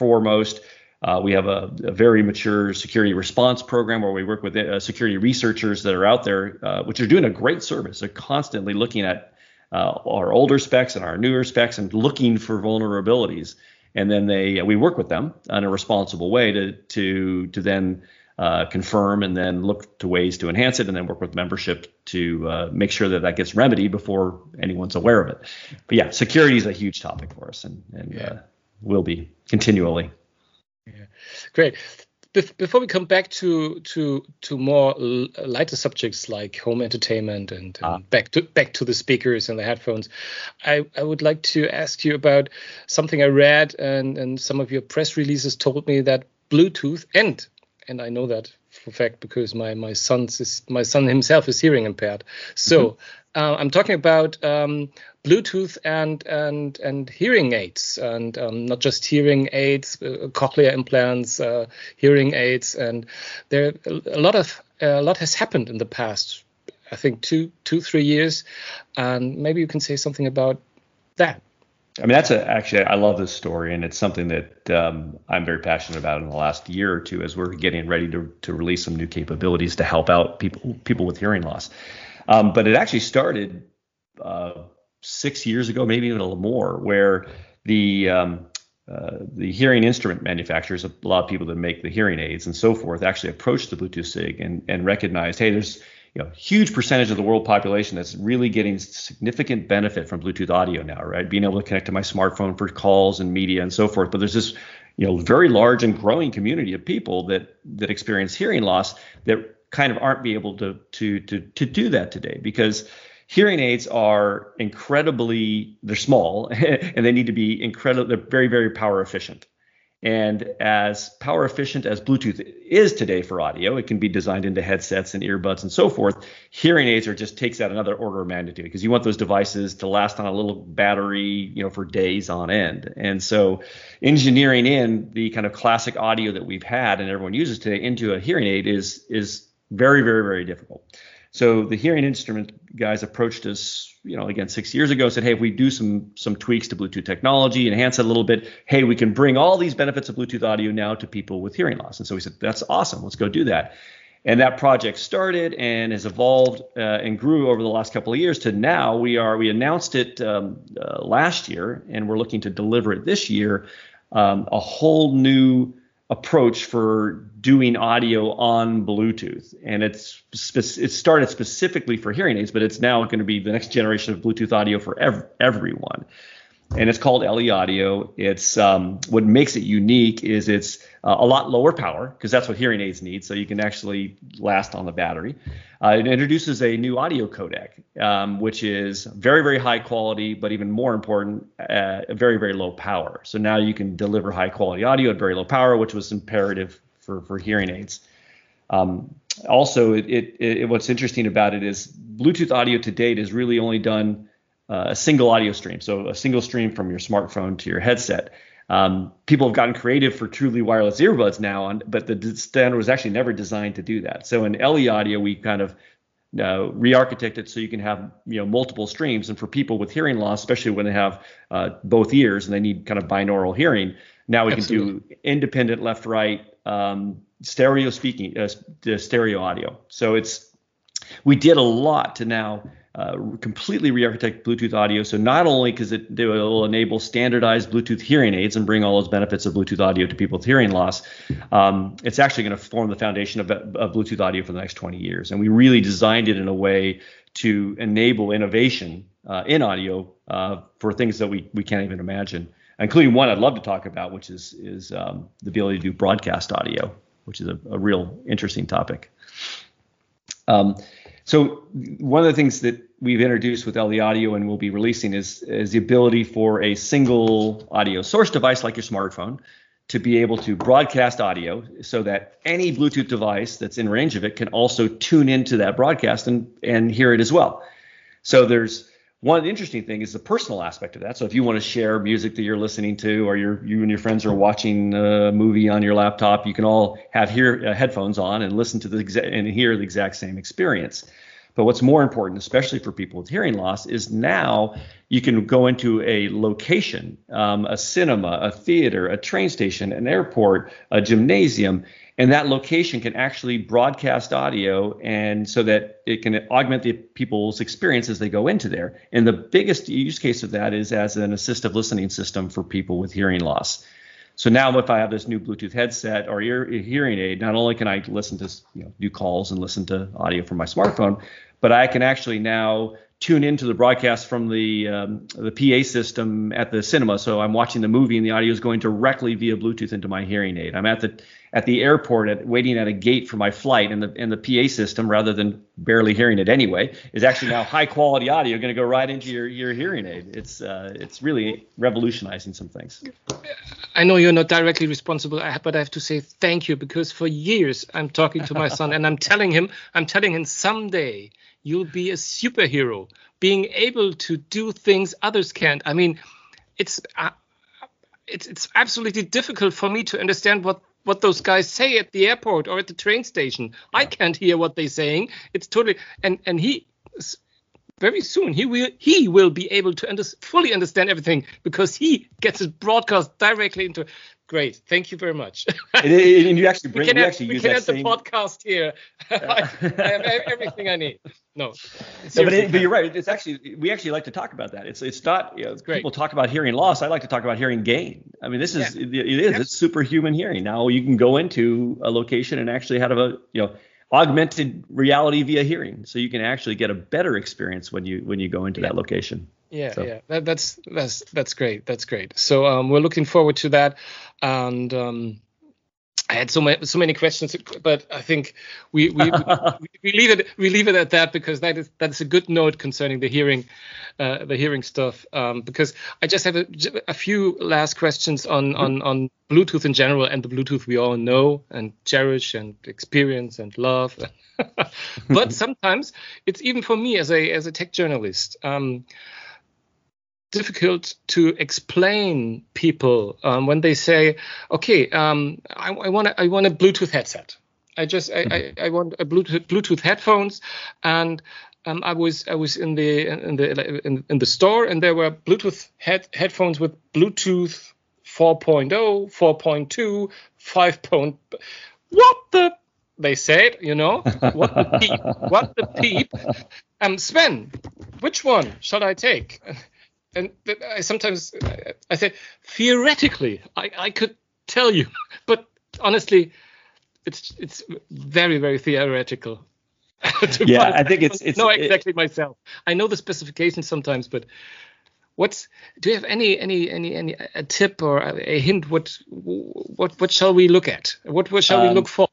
foremost. Uh, we have a, a, very mature security response program where we work with uh, security researchers that are out there, uh, which are doing a great service. They're constantly looking at uh, our older specs and our newer specs and looking for vulnerabilities. And then they we work with them in a responsible way to to to then uh, confirm, and then look to ways to enhance it, and then work with membership to uh, make sure that that gets remedied before anyone's aware of it. But yeah, security is a huge topic for us, and, and yeah. Will be continually. Yeah. Great. before we come back to to to more lighter subjects like home entertainment and, and ah. back to back to the speakers and the headphones, I, I would like to ask you about something I read and and some of your press releases told me that Bluetooth and and I know that for fact because my my son's is, my son himself is hearing impaired. So mm-hmm. Uh, I'm talking about um, Bluetooth and and and hearing aids, and um, not just hearing aids, uh, cochlear implants, uh, hearing aids, and there a lot of a lot has happened in the past. I think two two three years, and maybe you can say something about that. I mean, that's a, actually, I love this story, and it's something that um, I'm very passionate about in the last year or two as we're getting ready to, to release some new capabilities to help out people people with hearing loss. Um, but it actually started uh, six years ago, maybe even a little more, where the um, uh, the hearing instrument manufacturers, a lot of people that make the hearing aids and so forth, actually approached the Bluetooth SIG and, and recognized, hey, there's you know, huge percentage of the world population that's really getting significant benefit from Bluetooth audio now, right? Being able to connect to my smartphone for calls and media and so forth. But there's this, you know, very large and growing community of people that that experience hearing loss that kind of aren't be able to to to to do that today because hearing aids are incredibly they're small and they need to be incredible they're very very power efficient and as power efficient as Bluetooth is today for audio, it can be designed into headsets and earbuds and so forth. Hearing aids are just takes that another order of magnitude because you want those devices to last on a little battery, you know, for days on end. And so engineering in the kind of classic audio that we've had and everyone uses today into a hearing aid is is very, very, very difficult. So the hearing instrument guys approached us, you know, again six years ago, said, hey, if we do some some tweaks to Bluetooth technology, enhance it a little bit, hey, we can bring all these benefits of Bluetooth audio now to people with hearing loss. And so we said, that's awesome, let's go do that. And that project started and has evolved uh, and grew over the last couple of years to now we are we announced it um, uh, last year and we're looking to deliver it this year, um, a whole new approach for doing audio on Bluetooth, and it's it started specifically for hearing aids, but it's now going to be the next generation of Bluetooth audio for ev- everyone and it's called LE Audio. It's um, what makes it unique is it's uh, a lot lower power because that's what hearing aids need, so you can actually last on the battery. Uh, it introduces a new audio codec, um, which is very very high quality, but even more important, uh, very very low power. So now you can deliver high quality audio at very low power, which was imperative for for hearing aids. Um, also, it, it, it, what's interesting about it is Bluetooth audio to date has really only done uh, a single audio stream, so a single stream from your smartphone to your headset. Um, people have gotten creative for truly wireless earbuds now, on, but the standard was actually never designed to do that. So in LE audio, we kind of uh, re-architected so you can have you know multiple streams. And for people with hearing loss, especially when they have uh, both ears and they need kind of binaural hearing, now we Absolutely. can do independent left-right um, stereo speaking, uh, stereo audio. So it's we did a lot to now uh, completely re-architect Bluetooth audio. So not only because it, will enable standardized Bluetooth hearing aids and bring all those benefits of Bluetooth audio to people with hearing loss, um, it's actually going to form the foundation of, of, Bluetooth audio for the next 20 years. And we really designed it in a way to enable innovation uh, in audio uh, for things that we we can't even imagine, including one I'd love to talk about, which is is um, the ability to do broadcast audio, which is a, a real interesting topic. Um, so one of the things that we've introduced with LE Audio and we'll be releasing is, is the ability for a single audio source device like your smartphone to be able to broadcast audio so that any Bluetooth device that's in range of it can also tune into that broadcast and, and hear it as well. So there's one interesting thing is the personal aspect of that. So if you want to share music that you're listening to, or you you and your friends are watching a movie on your laptop, you can all have uh, headphones on and listen to the exa- and hear the exact same experience. But what's more important, especially for people with hearing loss, is now you can go into a location, um, a cinema, a theater, a train station, an airport, a gymnasium, and that location can actually broadcast audio and so that it can augment the people's experience as they go into there. And the biggest use case of that is as an assistive listening system for people with hearing loss. So now if I have this new Bluetooth headset or ear hearing aid, not only can I listen to you know calls and listen to audio from my smartphone, but I can actually now tune into the broadcast from the um, the PA system at the cinema. So I'm watching the movie and the audio is going directly via Bluetooth into my hearing aid. I'm at the at the airport at, waiting at a gate for my flight, and the and the PA system, rather than barely hearing it anyway, is actually now high quality audio going to go right into your, your hearing aid. It's uh, it's really revolutionizing some things. I know you're not directly responsible, but I have to say thank you because for years I'm talking to my son and I'm telling him I'm telling him someday you'll be a superhero, being able to do things others can't. I mean, it's uh, it's it's absolutely difficult for me to understand what what those guys say at the airport or at the train station. I can't hear what they're saying. It's totally and and he very soon he will he will be able to under, fully understand everything because he gets it broadcast directly into Great, thank you very much. and, you actually bring, we can we have, actually we use can have same. the podcast here. I, I have everything I need. No, No, but, it, but you're right. It's actually we actually like to talk about that. It's it's not you know, great. people talk about hearing loss. I like to talk about hearing gain. I mean, this is Yeah. it, it is it's superhuman hearing. Now you can go into a location and actually have a you know augmented reality via hearing, so you can actually get a better experience when you when you go into that location. Yeah, So- yeah, that, that's that's that's great. That's great. So um, we're looking forward to that, and um, I had so many so many questions, but I think we we, we, we leave it we leave it at that because that is that's a good note concerning the hearing, uh, the hearing stuff. Um, because I just have a, a few last questions on on on Bluetooth in general and the Bluetooth we all know and cherish and experience and love. but sometimes it's even for me as a as a tech journalist. Um, difficult to explain people um, when they say, "Okay, um, I, I want I want a Bluetooth headset. I just I, I, I want a Bluetooth Bluetooth headphones." And um, I was I was in the in the in, in the store and there were Bluetooth head, headphones with Bluetooth 4.0, 4.2, 5. Point, what the they said, you know, what the peep, what the peep. Um, Sven, which one shall I take? And I sometimes I say theoretically I, I could tell you, but honestly, it's it's very very theoretical. Yeah, I think it's- it's- it- exactly myself. I know the specifications sometimes, but what's do you have any any any any a tip or a, a hint? What what what shall we look at? What what shall we Um, look for?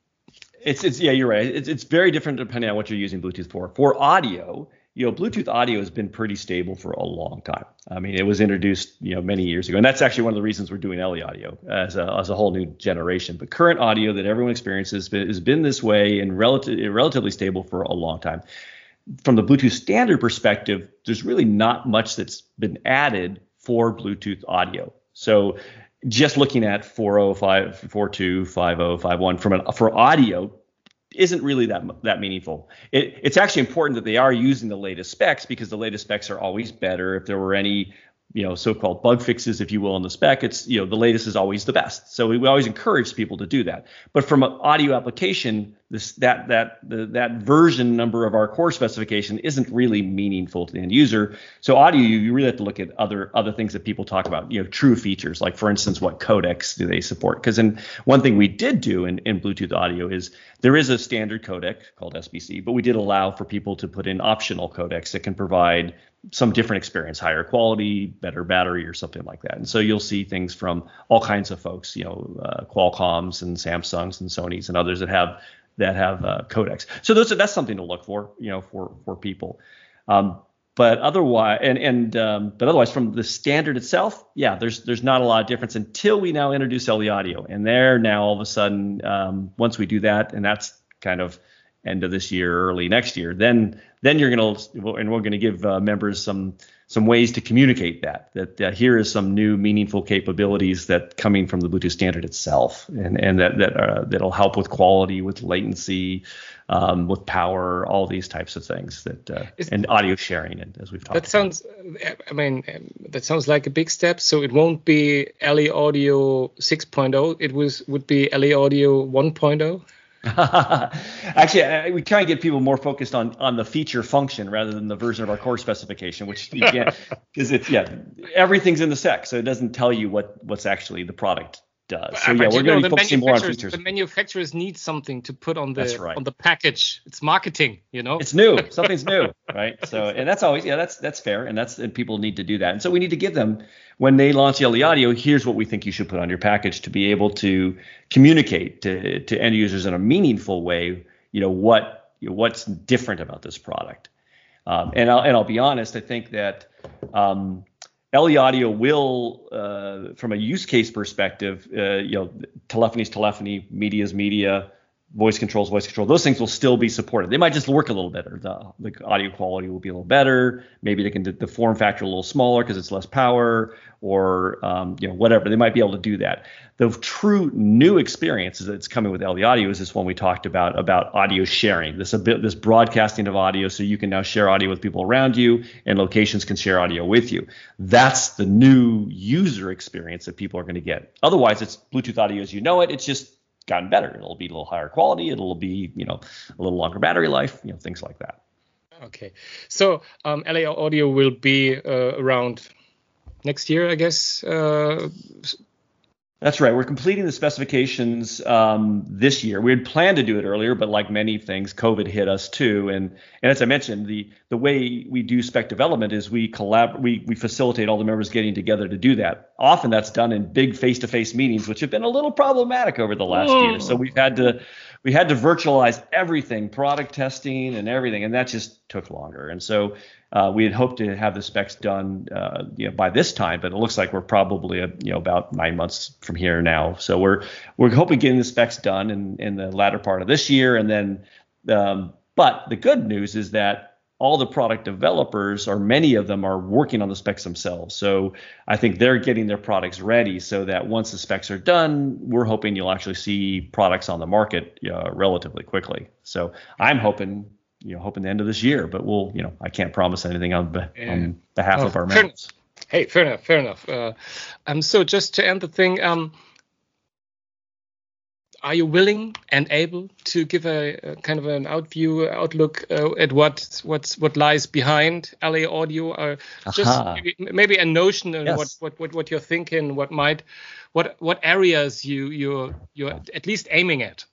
It's it's yeah, you're right. It's it's very different depending on what you're using Bluetooth for. For audio, you know, Bluetooth audio has been pretty stable for a long time. I mean, it was introduced, you know, many years ago, and that's actually one of the reasons we're doing LE audio as a as a whole new generation. But current audio that everyone experiences has been, this way and relative, relatively stable for a long time. From the Bluetooth standard perspective, there's really not much that's been added for Bluetooth audio. So just looking at 405, 42, 50, 51 from an for audio isn't really that that meaningful. It, it's actually important that they are using the latest specs because the latest specs are always better. If there were any, you know, so-called bug fixes, if you will, in the spec, it's you know the latest is always the best. So we, we always encourage people to do that. But from an audio application, this that that the, that version number of our core specification isn't really meaningful to the end user. So audio, you, you really have to look at other other things that people talk about. You know, true features like for instance, what codecs do they support? Because in one thing we did do in, in Bluetooth audio is there is a standard codec called SBC, but we did allow for people to put in optional codecs that can provide some different experience, higher quality, better battery, or something like that. And so you'll see things from all kinds of folks, you know, uh, Qualcomm's and Samsungs and Sony's and others that have that have uh, codecs. So those that's something to look for, you know, for for people. Um, but otherwise, and and um, but otherwise, from the standard itself, yeah, there's there's not a lot of difference until we now introduce LE audio, and there now all of a sudden, um, once we do that, and that's kind of end of this year, early next year, then then you're gonna and we're gonna give uh, members some some ways to communicate that that uh, here is some new meaningful capabilities that coming from the Bluetooth standard itself, and and that that uh, that'll help with quality, with latency, um, with power, all these types of things that uh, Is- and audio sharing, and as we've talked. That about. sounds, I mean, that sounds like a big step. So it won't be LE Audio 6.0. It was would be LE Audio 1.0. Actually, I, we try and get people more focused on on the feature function rather than the version of our core specification, which you can't because it's yeah everything's in the spec, so it doesn't tell you what what's actually the product does. So yeah, we're going to be focusing more on features. The manufacturers need something to put on the right. on the package. It's marketing, you know. It's new. Something's new, right? So and that's always yeah, that's that's fair, and that's and people need to do that. And so we need to give them when they launch LE Audio. Here's what we think you should put on your package to be able to communicate to to end users in a meaningful way. You know what you know, what's different about this product. Um, and I'll and I'll be honest. I think that. Um, LE Audio will, uh, from a use case perspective, uh, you know, telephony's telephony, media's media, voice controls, voice control. Those things will still be supported. They might just work a little better. The, the audio quality will be a little better. Maybe they can do the form factor a little smaller because it's less power, or um, you know whatever. They might be able to do that. The true new experience that's coming with LE Audio is this one we talked about about audio sharing. This bit this broadcasting of audio, so you can now share audio with people around you, and locations can share audio with you. That's the new user experience that people are going to get. Otherwise, it's Bluetooth audio as you know it. It's just gotten better. It'll be a little higher quality. It'll be you know a little longer battery life. You know things like that. Okay, so um, LE Audio will be uh, around next year, I guess. Uh, that's right. We're completing the specifications um, this year. We had planned to do it earlier, but like many things, COVID hit us too. And and as I mentioned, the the way we do spec development is we collab we we facilitate all the members getting together to do that. Often that's done in big face-to-face meetings, which have been a little problematic over the last oh. year. So we've had to we had to virtualize everything, product testing and everything, and that just took longer. And so uh, we had hoped to have the specs done uh, you know, by this time, but it looks like we're probably uh, you know about nine months from here now. So we're we're hoping getting the specs done in in the latter part of this year, and then. Um, but the good news is that all the product developers, or many of them, are working on the specs themselves. So I think they're getting their products ready so that once the specs are done, we're hoping you'll actually see products on the market uh, relatively quickly. So I'm hoping you know hoping the end of this year. But we'll you know I can't promise anything on, on behalf oh, of our members. Hey, fair enough, fair enough. Uh, um, so just to end the thing, um, are you willing and able to give a, a kind of an outview outlook uh, at what what's what lies behind LA Audio, or just maybe, maybe, a notion of yes. what, what what what you're thinking, what might what what areas you you're you're at least aiming at?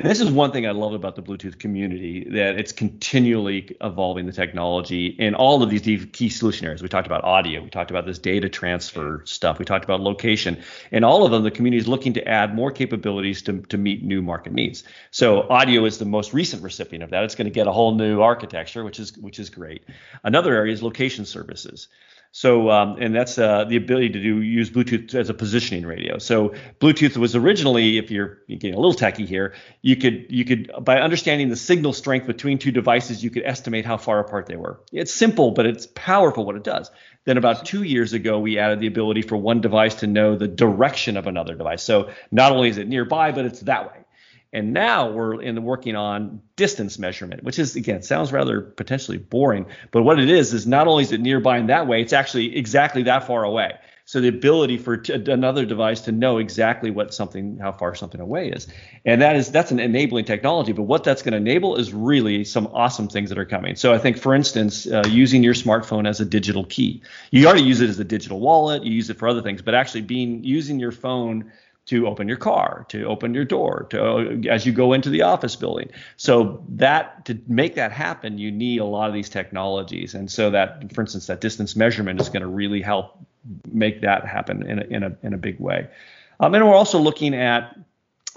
And this is one thing I love about the Bluetooth community that it's continually evolving the technology in all of these key solution areas. We talked about audio, we talked about this data transfer stuff, we talked about location, and all of them, the community is looking to add more capabilities to, to meet new market needs. So audio is the most recent recipient of that. It's going to get a whole new architecture, which is which is great. Another area is location services. So, um, and that's uh, the ability to do use Bluetooth as a positioning radio. So, Bluetooth was originally, if you're getting a little techy here, you could you could by understanding the signal strength between two devices, you could estimate how far apart they were. It's simple, but it's powerful what it does. Then about two years ago, we added the ability for one device to know the direction of another device. So not only is it nearby, but it's that way. And now we're in the working on distance measurement, which is again sounds rather potentially boring, but what it is is not only is it nearby in that way, it's actually exactly that far away. So the ability for t- another device to know exactly what something, how far something away is, and that is that's an enabling technology. But what that's going to enable is really some awesome things that are coming. So I think, for instance, uh, using your smartphone as a digital key, you already use it as a digital wallet, you use it for other things, but actually being using your phone to open your car, to open your door, to as you go into the office building. So that to make that happen, you need a lot of these technologies, and so that, for instance, that distance measurement is going to really help make that happen in a, in a in a big way. Um, and we're also looking at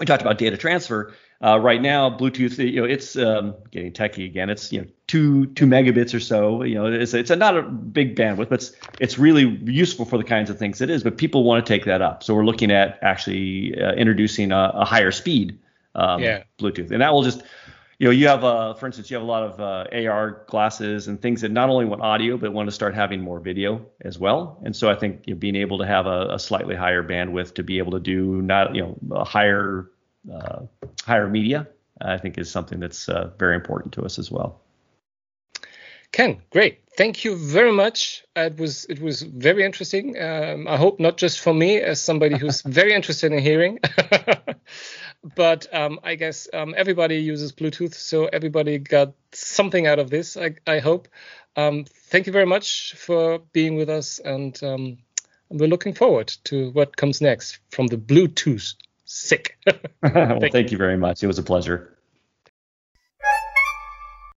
we talked about data transfer. Uh, right now, Bluetooth, you know, it's um, getting techie again. It's you know two two megabits or so. You know, it's it's a, not a big bandwidth, but it's it's really useful for the kinds of things it is. But people want to take that up, so we're looking at actually uh, introducing a, a, higher speed um, yeah. Bluetooth, and that will just you know, you have, uh, for instance, you have a lot of uh, AR glasses and things that not only want audio but want to start having more video as well. And so I think you know, being able to have a, a, slightly higher bandwidth to be able to do not, you know, a higher uh, higher media, I think is something that's uh, very important to us as well. Ken, great. Thank you very much. It was it was very interesting. Um, I hope not just for me as somebody who's very interested in hearing, but um, I guess um, everybody uses Bluetooth, so everybody got something out of this. I, I hope. Um, thank you very much for being with us, and um, we're looking forward to what comes next from the Bluetooth sick. well, thank, thank you very much. It was a pleasure.